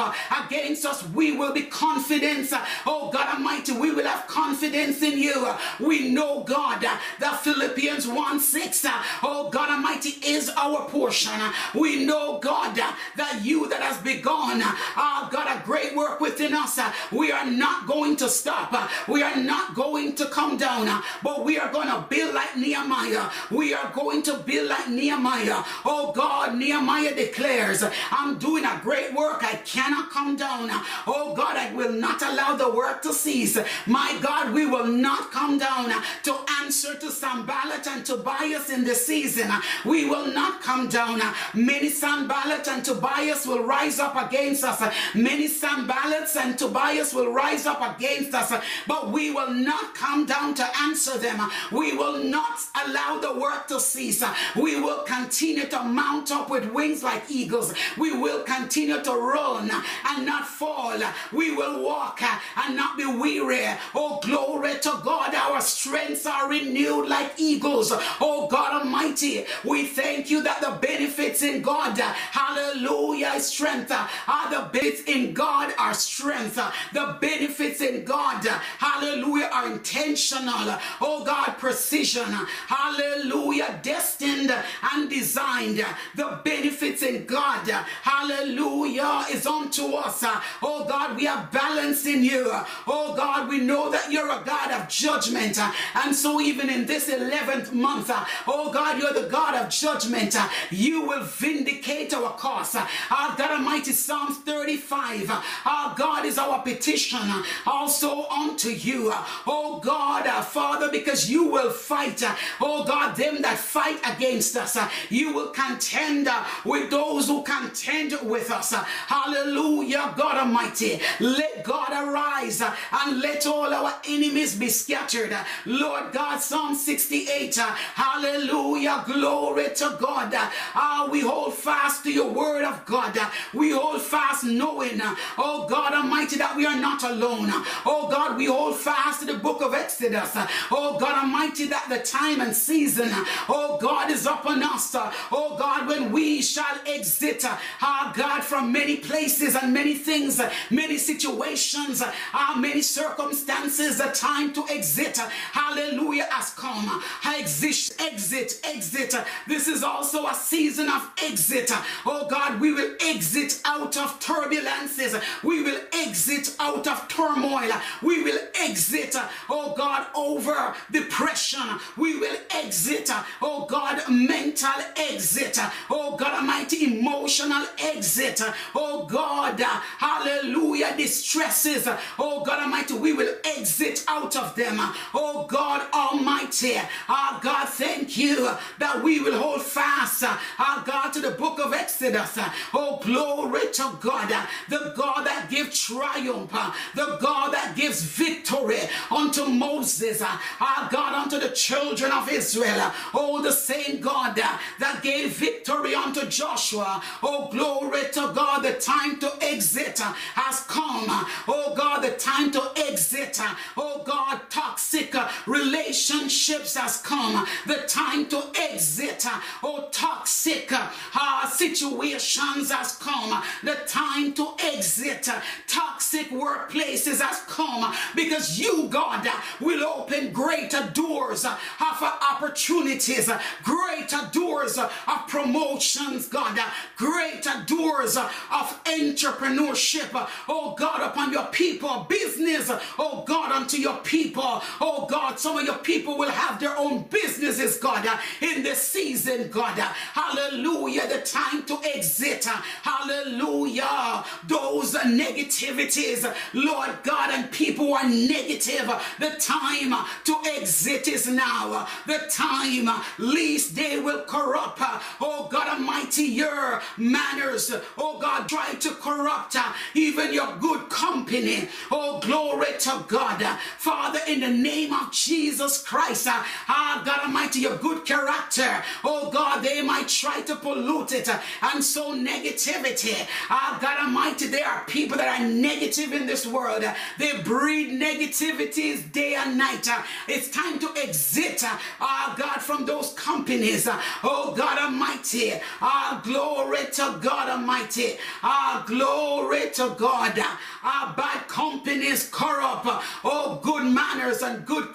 against us, we will be confident. Oh God Almighty, we will have confidence in you. We know, God, the Philippians 1 6, uh, oh God Almighty, is our portion. We know, God, uh, that you that has begun, uh, God, a great work within us, we are not going to stop. We are not going to come down, but we are going to build like Nehemiah. We are going to build like Nehemiah. Oh God, Nehemiah declares, I'm doing a great work. I cannot come down. Oh God, I will not allow the work to cease. My God, we will not come down to answer answer to Sanballat and Tobias in the season. We will not come down. Many Sanballat and Tobias will rise up against us. Many Sanballats and Tobias will rise up against us, but we will not come down to answer them. We will not allow the work to cease. We will continue to mount up with wings like eagles. We will continue to run and not fall. We will walk and not be weary. Oh, glory to God. Our strengths are renewed like eagles. Oh God Almighty, we thank you that the benefits in God, hallelujah, strength, are the benefits in God are strength. The benefits in God, hallelujah, are intentional. Oh God, precision, hallelujah, destined and designed. The benefits in God, hallelujah, is unto us. Oh God, we are balanced in you. Oh God, we know that you're a God of judgment. And so even even in this 11th month, uh, oh God, you're the God of judgment. Uh, you will vindicate our cause. Uh, our God Almighty, Psalms 35. Uh, our God is our petition uh, also unto you. Uh, oh God, Father, because you will fight. Oh God, them that fight against us. You will contend with those who contend with us. Hallelujah, God Almighty. Let God arise and let all our enemies be scattered. Lord God, Psalm 68. Uh, hallelujah. Glory to God. Uh, uh, we hold fast to your word of God. Uh, we hold fast knowing, uh, oh God Almighty, that we are not alone. Uh, oh God, we hold fast to the book of Exodus. Oh God Almighty, that the time and season, oh God, is upon us. Oh God, when we shall exit, our God, from many places and many things, many situations, ah, many circumstances, the time to exit. Hallelujah has come. I exit, exit, exit. This is also a season of exit. Oh God, we will exit out of turbulences. We will exit out of turmoil. We will exit, oh God, over depression. We will exit, oh God, mental exit. Oh God Almighty, emotional exit. Oh God, hallelujah, distresses. Oh God Almighty, we will exit out of them. Oh God Almighty. Almighty. Our God, thank you that we will hold fast, our God, to the book of Exodus. Oh, glory to God, the God that gives triumph, ah, the God that gives victory unto Moses, our God, unto the children of Israel. Oh, the same God that gave victory unto Joshua. Oh, glory to God, the time to exit has come. Oh, God, the time to exit. Oh, God, toxic relations relationships has come. The time to exit, oh, toxic uh, situations has come. The time to exit toxic workplaces has come because you, God, will open greater doors of opportunities, greater doors of promotions, God, greater doors of entrepreneurship, oh God, upon your people, business, oh God, unto your people, oh God, some of your people will have their own businesses, God, uh, in this season, God, uh. hallelujah, the time to exit, uh. hallelujah, those negativities, Lord God, and people are negative, the time to exit is now, the time least they will corrupt, oh God Almighty, your manners, oh God, try to corrupt even your good company, oh glory to God, Father, in the name of Jesus Christ, ah God Almighty, your good character, oh God, they might try to pollute it and so negativity, ah God Almighty, there are people that are negative in this world, they breed negativities day and night, it's time to exit, ah God, from those companies, oh God Almighty, ah glory to God Almighty, ah glory to God, ah. Bad companies corrupt, oh good manners and good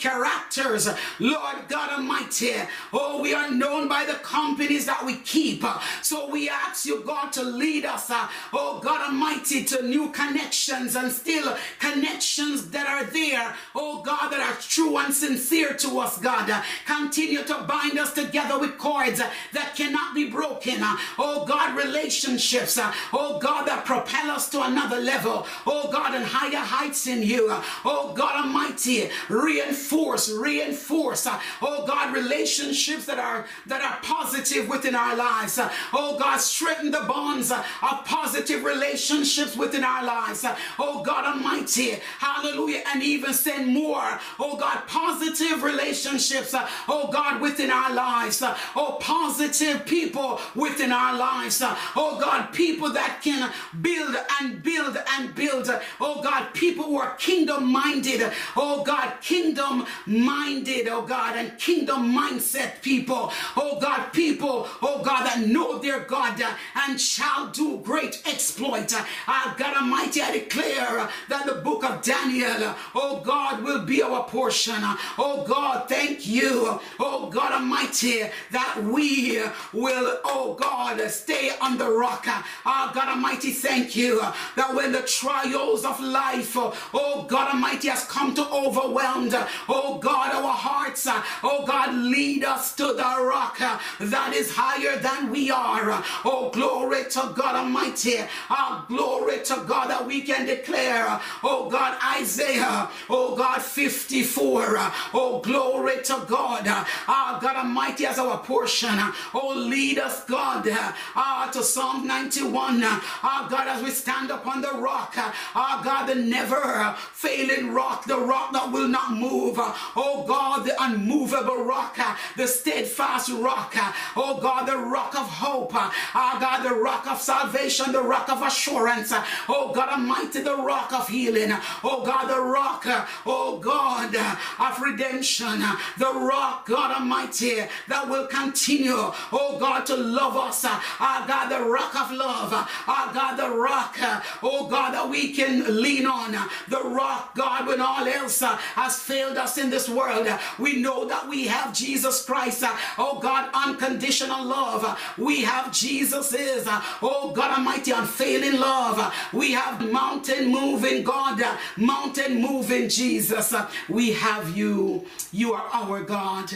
Lord God Almighty, oh we are known by the companies that we keep, so we ask you God to lead us, oh God Almighty, to new connections and still connections that are there, oh God, that are true and sincere to us, God, continue to bind us together with cords that cannot be broken, oh God, relationships, oh God, that propel us to another level, oh God, and higher heights in you, oh God Almighty, reinforce, reinforce, Uh, oh God, relationships that are that are positive within our lives, uh, oh God, strengthen the bonds uh, of positive relationships within our lives, oh God Almighty, hallelujah, and even send more, oh God, positive relationships, oh God, within our lives, oh positive people within our lives, oh God, people that can build and build and build, oh God, people who are kingdom minded, oh God, kingdom minded, oh God, and kingdom mindset people, oh God, people, oh God, that know their God and shall do great exploit. Uh, God Almighty, I declare that the book of Daniel, oh God, will be our portion. Oh God, thank you, oh God Almighty, that we will, oh God, stay on the rock. Oh God Almighty, thank you that when the trials of life, oh God Almighty, has come to overwhelm, oh God, our hearts, uh, oh God, lead us to the rock uh, that is higher than we are. Oh, glory to God Almighty. Oh, glory to God that we can declare. Oh, God, Isaiah. Oh, God, 54. Oh, glory to God. Ah, God Almighty as our portion. Oh, lead us, God, ah, to Psalm 91. Ah, God, as we stand upon the rock. Ah, God, the never failing rock, the rock that will not move. Oh, God, the unmovable rock, uh, the steadfast rock. Uh, oh, God, the rock of hope. oh God, the rock of salvation, the rock of assurance. Oh, God Almighty, the rock of healing. Oh, God, the rock, oh, God, of redemption. The rock, God Almighty, that will continue, oh, God, to love us. oh God, the rock of love. oh God, the rock, oh, God, that we can lean on. The rock, God, when all else has failed us in this world, we know that we have Jesus Christ. Oh, God, unconditional love. We have Jesus is, oh, God Almighty, unfailing love. We have mountain moving God, mountain moving Jesus. We have you. You are our God.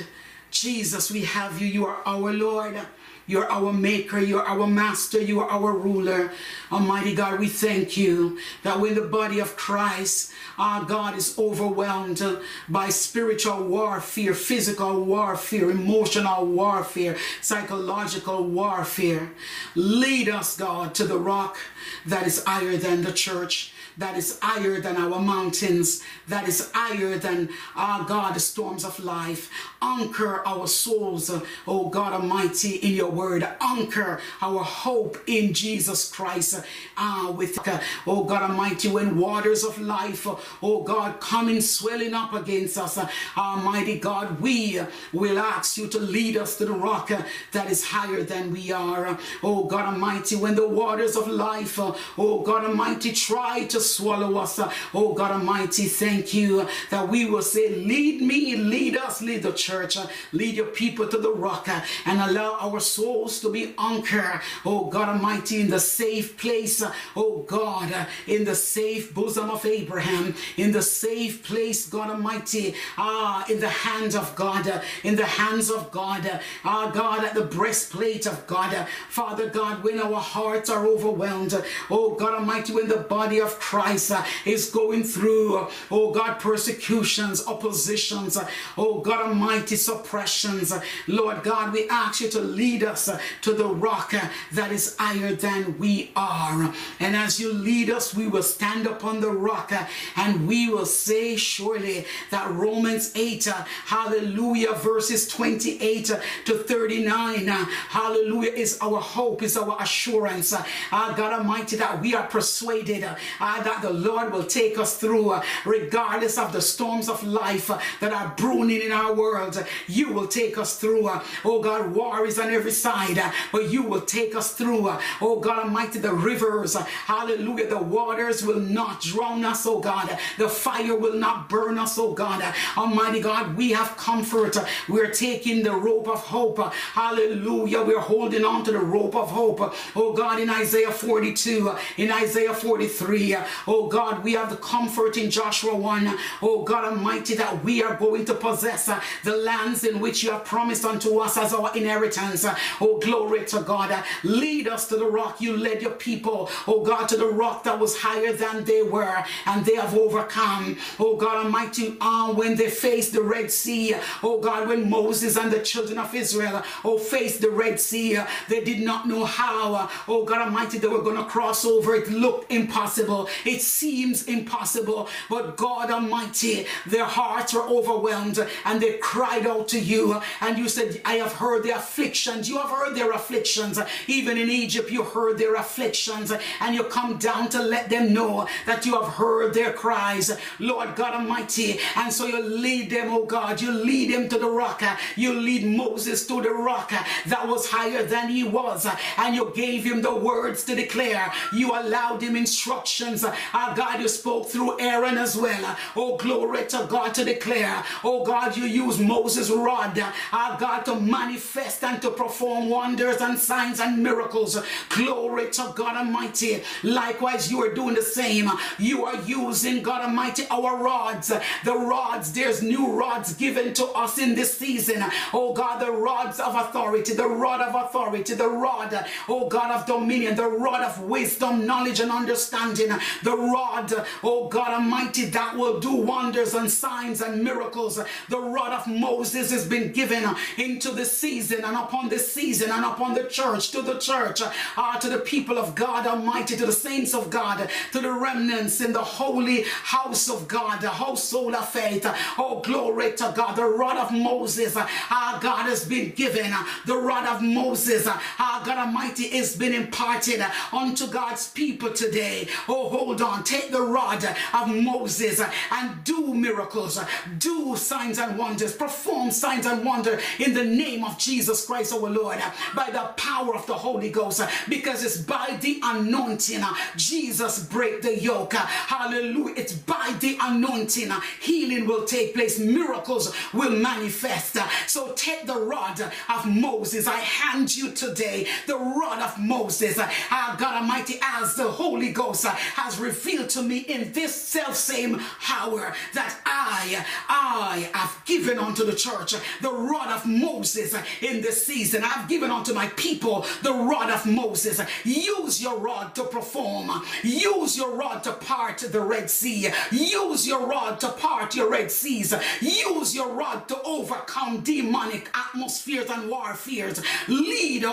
Jesus, we have you. You are our Lord. You're our maker. You're our master. You are our ruler. Almighty God, we thank you that when the body of Christ, our God, is overwhelmed by spiritual warfare, physical warfare, emotional warfare, psychological warfare, lead us, God, to the rock that is higher than the church that is higher than our mountains, that is higher than our God, the storms of life. Anchor our souls, oh God Almighty, in your word, anchor our hope in Jesus Christ. Ah, with oh God Almighty, when waters of life, oh God, coming swelling up against us, Almighty God, we will ask you to lead us to the rock that is higher than we are. Oh God Almighty, when the waters of life, oh God Almighty, try to swallow us, oh God Almighty, thank you that we will say, Lead me, lead us, lead the church, lead your people to the rock, and allow our souls to be anchored, oh God Almighty, in the safe place, oh God, in the safe bosom of Abraham, in the safe place, God Almighty, ah, in the hands of God, in the hands of God, ah, God, at the breastplate of God, Father God, when our hearts are overwhelmed, oh God Almighty, when the body of Christ uh, is going through, uh, oh God, persecutions, oppositions, uh, oh God Almighty, suppressions, Lord God, we ask you to lead us to the rock that is higher than we are. And as you lead us, we will stand upon the rock and we will say surely that Romans 8, uh, hallelujah, verses 28 uh, to 39, uh, hallelujah, is our hope, is our assurance. Uh, uh, God Almighty, that we are persuaded uh, that the Lord will take us through, uh, regardless of the storms of life uh, that are brewing in our world. You will take us through, uh, oh God, war is on every side, but you will take us through, oh God Almighty, the rivers, hallelujah, the waters will not drown us, oh God, the fire will not burn us, oh God, Almighty God, we have comfort, we're taking the rope of hope, hallelujah, we're holding on to the rope of hope, oh God, in Isaiah 42, in Isaiah 43, oh God, we have the comfort in Joshua 1, oh God Almighty, that we are going to possess uh, the lands in which you have promised unto us as our inheritance. Uh, Oh, glory to God. Uh, Lead us to the rock. You led your people, oh God, to the rock that was higher than they were, and they have overcome. Oh God Almighty, uh, when they faced the Red Sea, oh God, when Moses and the children of Israel, oh, faced the Red Sea, they did not know how, oh God Almighty, they were going to cross over. It looked impossible. It seems impossible, but God Almighty, their hearts were overwhelmed and they cried out to you. And you said, I have heard their afflictions. You have heard their afflictions. Even in Egypt, you heard their afflictions. And you come down to let them know that you have heard their cries, Lord God Almighty. And so you lead them, oh God. You lead them to the rock. You lead Moses to the rock that was higher than he was. And you gave him the words to declare. You allowed him instructions. Our God, you spoke through Aaron as well. Oh, glory to God to declare. Oh God, you use Moses' rod, our God, to manifest and to perform wonders and signs and miracles. Glory to God Almighty. Likewise, you are doing the same. You are using God Almighty our rods. The rods, there's new rods given to us in this season. Oh God, the rods of authority, the rod of authority, the rod, oh God, of dominion, the rod of wisdom, knowledge, and understanding, the rod, oh God Almighty, that will do wonders and signs and miracles. The rod of Moses has been given into the season and upon the season and upon the church, to the church, uh, to the people of God Almighty, to the saints of God, to the remnants in the holy house of God, the household of faith. Oh, glory to God. The rod of Moses, our God has been given. The rod of Moses, our God Almighty, has been imparted unto God's people today. Oh, hold on. Take the rod of Moses and do miracles, do signs and wonders, perform signs and wonders in the name of Jesus Christ our Lord, by the power of the Holy Ghost, because it's by the anointing Jesus break the yoke. Hallelujah. It's by the anointing healing will take place, miracles will manifest. So take the rod of Moses. I hand you today the rod of Moses. Our God Almighty, as the Holy Ghost has revealed to me in this self same hour that I, I have given unto the church the rod of Moses in this season. I've given unto my people the rod of Moses. Use your rod to perform. Use your rod to part the Red Sea. Use your rod to part your Red Seas. Use your rod to overcome demonic atmospheres and warfares. Lead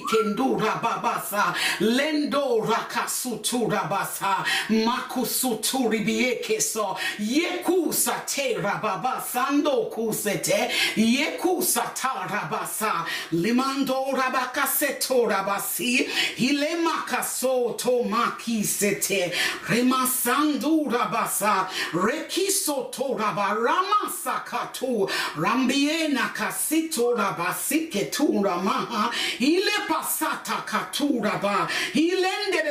Kendura Babasa Lendo Rakasutura Basa Makusuturi Biekeso Yekusa Tera Babasando Kusete Yekusa Tara basa limando rabaka seto rabasi hilemaka soto maki sete remasandu rabasa rekiso to rabaramasa katu rambiena kasito rabasi ketura maha ile pasata katura ba hilende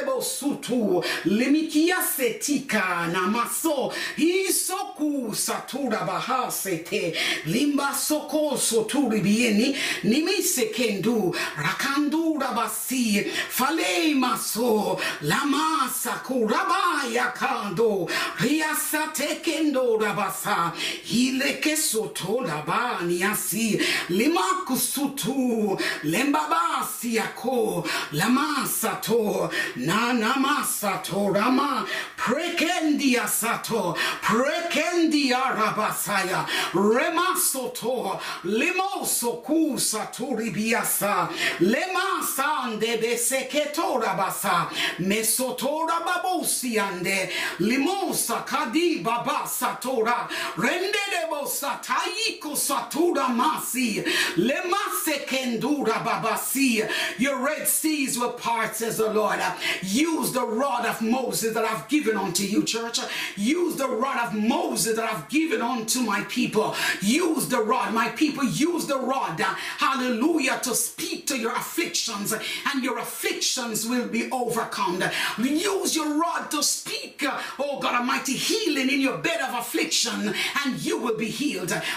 sutu limikia setika namaso hisoku satura baha sete. Limba soko soturi bieni. Nimise kendu rakandu rabasi. Fale maso. Lama sakuraba yakando riasate kendo rabasa. Hileke soto rabani asi. Lima kusutu. Lembabasi yako lamasato nanamasato rama prekendia sato prekendia rabasaya remasoto limosoku saturi biasa lemasande beseketo rabasa mesotora babosi ande limosa kadi baba satora rende debosa taiko satura masi lemase kendura babasi your red seas were part says the lord. Use the rod of moses that i've given unto you church. Use the rod of moses that i've given unto my people. Use the rod my people use the rod hallelujah to speak to your afflictions and your afflictions will be overcome. Use your rod to speak oh god almighty healing in your bed of affliction and you will be healed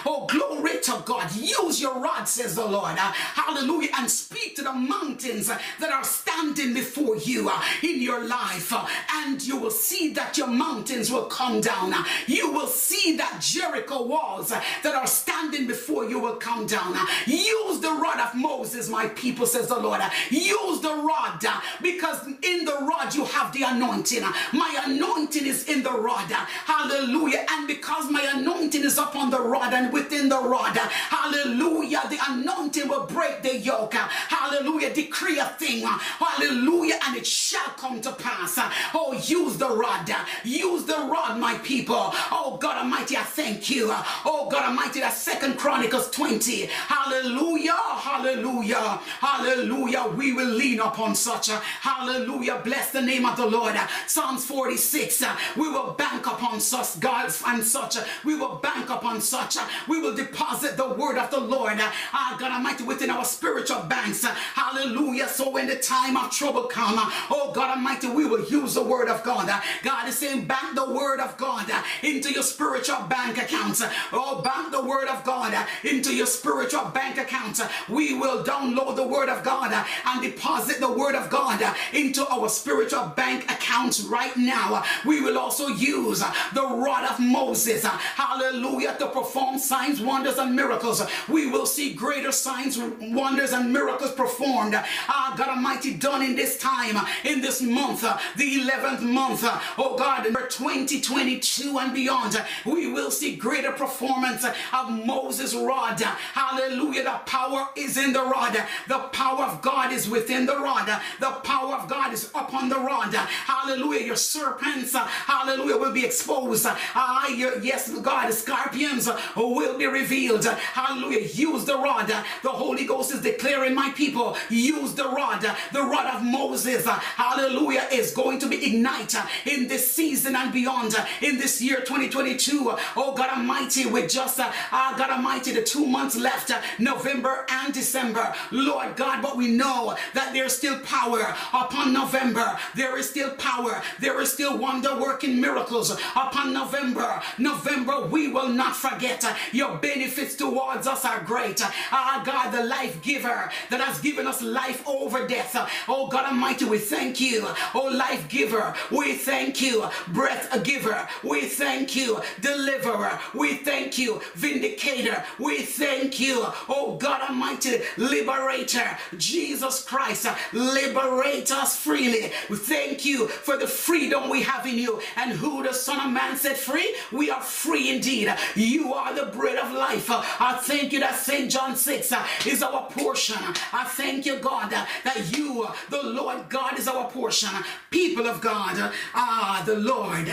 oh glory to god. Use your rod says the lord. Uh, hallelujah. And speak to the mountains that are standing before you uh, in your life. Uh, and you will see that your mountains will come down. You will see that jericho walls that are standing before you will come down. Use the rod of moses my people says the lord. Use the rod because in the rod you have the anointing. My anointing is in the rod. Hallelujah. And because my anointing is upon the rod and within the rod. Hallelujah. The anointing will break the yoke. Hallelujah. Decree a thing. Hallelujah. And it shall come to pass. Oh use the rod. Use the rod my people. Oh god almighty i thank you. Oh god almighty that second chronicles 20 hallelujah. Hallelujah. Hallelujah. We will lean upon such. Hallelujah. Bless the name of the lord. Psalms 46 we will bank upon such gods and such. We will bank upon such uh, we will deposit the word of the lord ah god almighty within our spiritual banks. Uh, hallelujah. So when the time of trouble come oh god almighty we will use the word of god. God is saying bank the word of god into your spiritual bank accounts. Oh bank the word of god into your spiritual bank accounts. We will download the word of god and deposit the word of god into our spiritual bank accounts right now. We will also use the rod of moses. Hallelujah to perform signs wonders and miracles. We will see greater signs wonders and miracles performed. Ah god almighty done in this time in this month the 11th month oh god in 2022 and beyond we will see greater performance of moses rod. Hallelujah. The power is in the rod. The power of god is within the rod. The power of god is upon the rod. Hallelujah. Your serpents hallelujah will be exposed. Ah yes god scorpions will be revealed. Hallelujah. Use the rod. The holy ghost is declaring my people use the rod. The rod of moses hallelujah is going to be ignited in this season and beyond in this year 2022 oh god almighty with just uh, god almighty the two months left november and december. Lord god but we know that there's still power upon november. There is still power. There is still wonder working miracles upon november. November we will not forget uh, your benefits towards us are great. Ah god the life giver that has given us life over death. Uh, oh god almighty we thank you. Oh life giver we thank you. Breath giver we thank you. Deliverer we thank you. Vindicator we thank you. Oh god almighty liberator jesus christ liberate us freely. We thank you for the freedom we have in you. And who the son of man set free? We are free indeed. you are the bread of life. I thank you that st john 6 is our portion. I thank you god that you the lord god is our portion. People of god ah the lord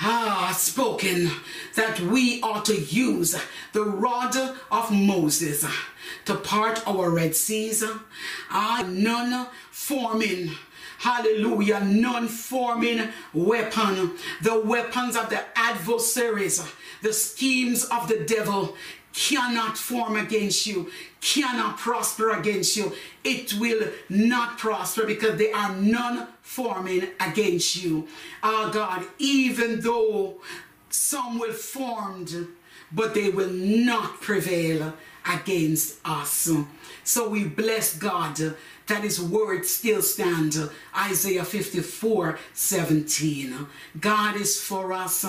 ah, spoken that we ought to use the rod of Moses to part our Red Seas. Ah, none forming hallelujah, non forming weapon, the weapons of the adversaries, the schemes of the devil cannot form against you, cannot prosper against you. It will not prosper because they are none forming against you. Our God, even though some will formed, but they will not prevail against us. So we bless God that his word still stands. Isaiah 54 17. God is for us.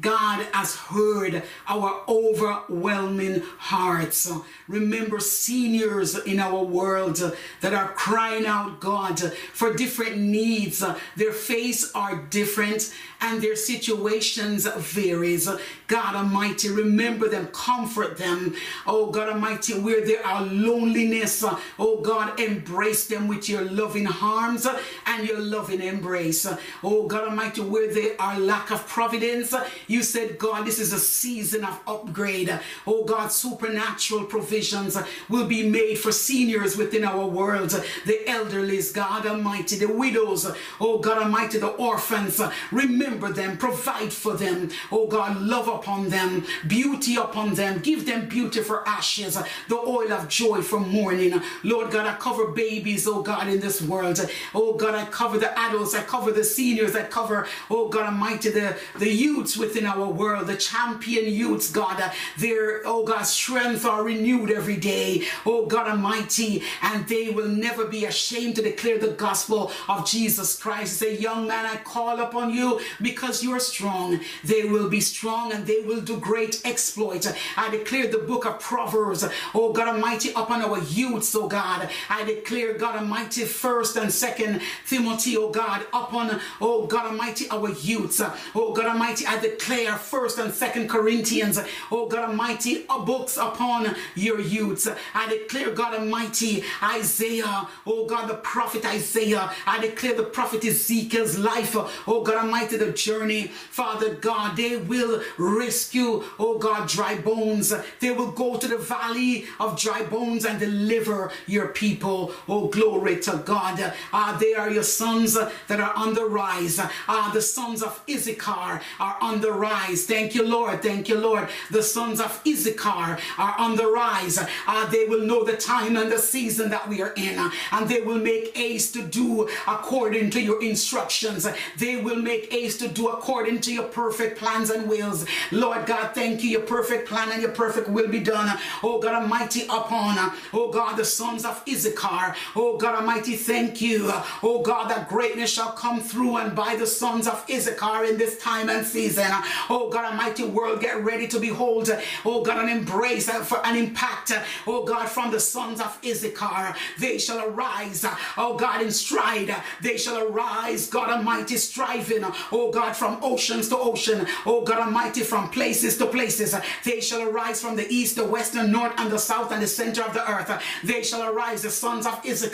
God has heard our overwhelming hearts. Remember seniors in our world that are crying out, God, for different needs. Their faces are different and their situations varies. God Almighty, remember them, comfort them. Oh God Almighty, where there are loneliness, oh God, embrace them with your loving arms and your loving embrace. Oh God Almighty, where there are lack of providence, you said, God, this is a season of upgrade. Oh God, supernatural provisions will be made for seniors within our world, the elderly, God Almighty, the widows, oh God Almighty, the orphans. Remember them, provide for them. Oh God, love upon them, beauty upon them, give them beauty for ashes, the oil of joy for mourning. Lord God, I cover babies, oh God, in this world. Oh God, I cover the adults, I cover the seniors, I cover, oh God Almighty, the, the youths within our world, the champion youths, God. Their, oh God, strength are renewed every day, oh God Almighty, and they will never be ashamed to declare the gospel of Jesus Christ. Say, young man, I call upon you because you are strong. They will be strong and they will do great exploits. I declare the book of Proverbs, oh God Almighty, upon our youths, oh God. I declare, God Almighty, first and second Timothy, oh God, upon, oh God Almighty, our youths. Oh God Almighty, I declare first and second Corinthians, oh God Almighty, uh, books upon your youths. I declare, God Almighty, Isaiah, oh God, the prophet Isaiah. I declare the prophet Ezekiel's life, oh God Almighty, the journey. Father God, they will rescue, oh God, dry bones. They will go to the valley of dry bones and deliver your people. Oh, glory to God. Uh, they are your sons that are on the rise. Uh, the sons of Issachar are on the rise. Thank you, Lord. Thank you, Lord. The sons of Issachar are on the rise. Uh, they will know the time and the season that we are in, and they will make haste to do according to your instructions. They will make haste to do according to your perfect plans and wills. Lord God, thank you. Your perfect plan and your perfect will be done. Oh God Almighty, upon, oh God, the sons of Issachar. Oh God Almighty, thank you. Oh God, that greatness shall come through and by the sons of Issachar in this time and season. Oh God Almighty, world, get ready to behold. Oh God, an embrace uh, for an impact. Uh, oh God, from the sons of Issachar, they shall arise. Uh, oh God, in stride, they shall arise. God Almighty, striving. Uh, oh God, from oceans to ocean. Oh God Almighty, from places to places. They shall arise from the east, the west, and north, and the south, and the center of the earth. They shall arise. The sons of Issachar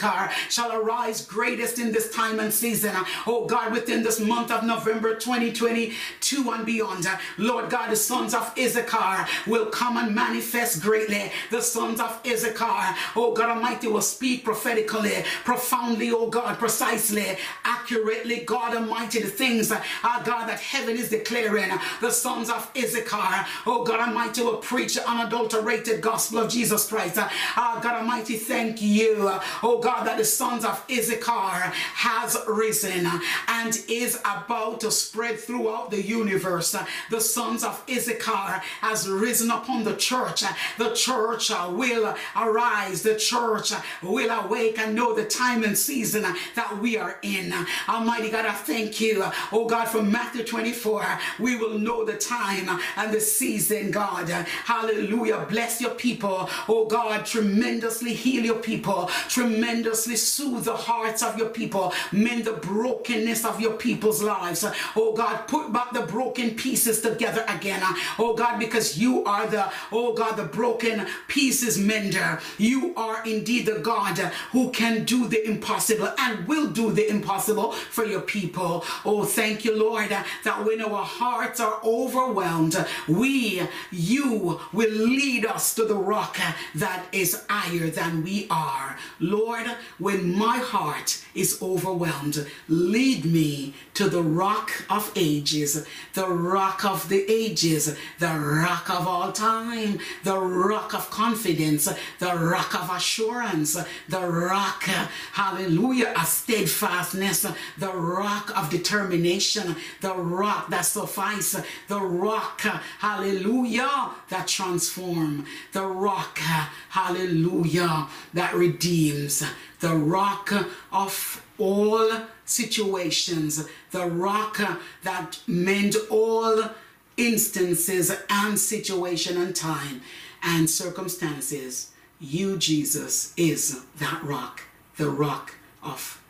shall arise greatest in this time and season. Oh God, within this month of November 2022 and beyond. Lord God, the sons of Issachar will come and manifest greatly. The sons of Issachar, oh God Almighty, will speak prophetically, profoundly, oh God, precisely, accurately, God Almighty, the things, our God, that heaven is declaring. The sons of Issachar, oh God Almighty, will preach unadulterated gospel of Jesus Christ. Uh, God Almighty, thank you, oh Oh God, that the sons of Issachar has risen and is about to spread throughout the universe. The sons of Issachar has risen upon the church. The church will arise. The church will awake and know the time and season that we are in. Almighty God, I thank you, oh God, from Matthew 24. We will know the time and the season, God. Hallelujah. Bless your people, oh God, tremendously heal your people, tremendously tremendously soothe the hearts of your people, mend the brokenness of your people's lives. Oh God, put back the broken pieces together again. Oh God, because you are the, oh God, the broken pieces mender. You are indeed the God who can do the impossible and will do the impossible for your people. Oh, thank you, Lord, that when our hearts are overwhelmed, we, you, will lead us to the rock that is higher than we are. Lord, when my heart is overwhelmed, lead me to the rock of ages, the rock of the ages, the rock of all time, the rock of confidence, the rock of assurance, the rock, hallelujah, of steadfastness, the rock of determination, the rock that suffices, the rock, hallelujah, that transform, the rock, hallelujah, that redeems, the rock of all situations, the rock that mend all instances and situation and time and circumstances. You, Jesus, is that rock, the rock of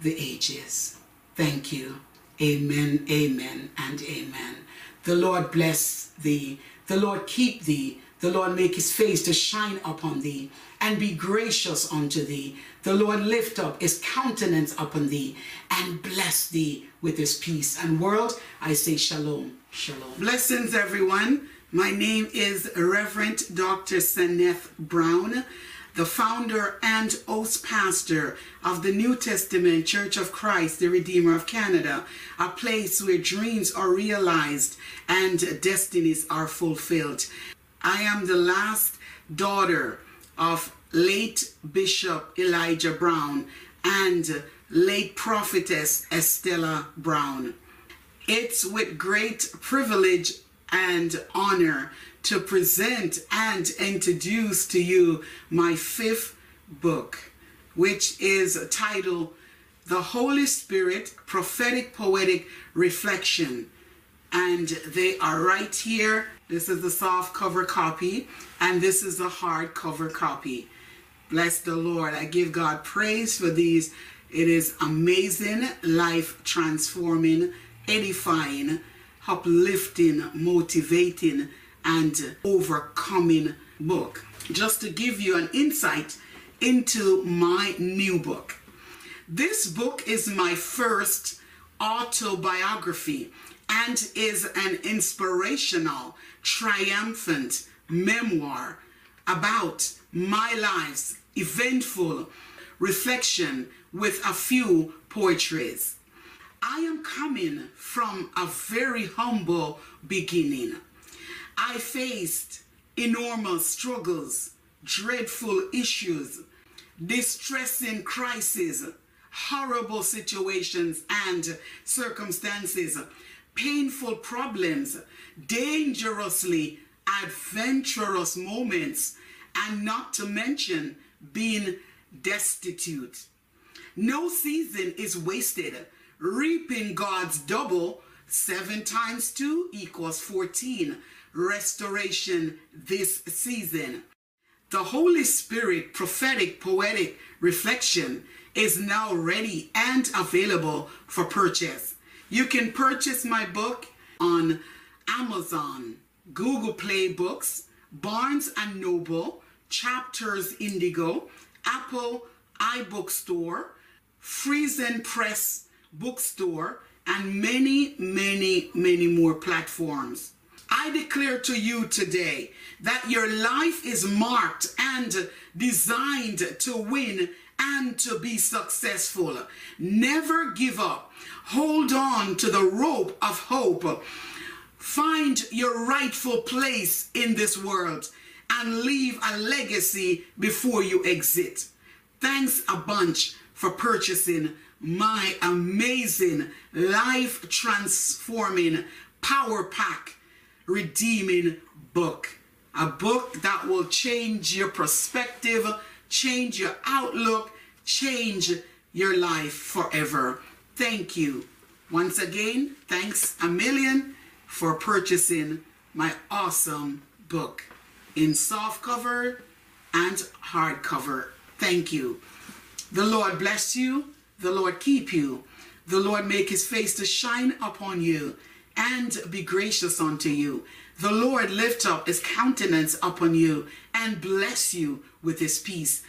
the ages. Thank you. Amen, amen, and amen. The Lord bless thee. The Lord keep thee. The Lord make his face to shine upon thee and be gracious unto thee. The Lord lift up his countenance upon thee and bless thee with his peace. And world, I say shalom, shalom. Blessings, everyone. My name is Reverend Dr. Seneth Brown, the founder and host pastor of the New Testament Church of Christ, the Redeemer of Canada, a place where dreams are realized and destinies are fulfilled. I am the last daughter of late Bishop Elijah Brown and late prophetess Estella Brown. It's with great privilege and honor to present and introduce to you my fifth book, which is titled The Holy Spirit Prophetic Poetic Reflection. And they are right here. This is the soft cover copy, and this is the hard cover copy. Bless the Lord. I give God praise for these. It is amazing, life transforming, edifying, uplifting, motivating, and overcoming book. Just to give you an insight into my new book. This book is my first autobiography and is an inspirational, triumphant memoir about my life's eventful reflection with a few poetries. I am coming from a very humble beginning. I faced enormous struggles, dreadful issues, distressing crises, horrible situations and circumstances, painful problems, dangerously adventurous moments, and not to mention being destitute. No season is wasted. Reaping God's double, 7 times 2 equals 14. Restoration this season. The Holy Spirit prophetic poetic reflection is now ready and available for purchase. You can purchase my book on Amazon, Google Play Books, Barnes and Noble, Chapters Indigo, Apple iBookstore, Friesen Press Bookstore, and many, many, many more platforms. I declare to you today that your life is marked and designed to win and to be successful. Never give up. Hold on to the rope of hope. Find your rightful place in this world and leave a legacy before you exit. Thanks a bunch for purchasing my amazing life transforming power pack redeeming book. A book that will change your perspective, change your outlook, change your life forever. Thank you. Once again, thanks a million for purchasing my awesome book in soft cover and hardcover. Thank you. The Lord bless you. The Lord keep you. The Lord make his face to shine upon you and be gracious unto you. The Lord lift up his countenance upon you and bless you with his peace.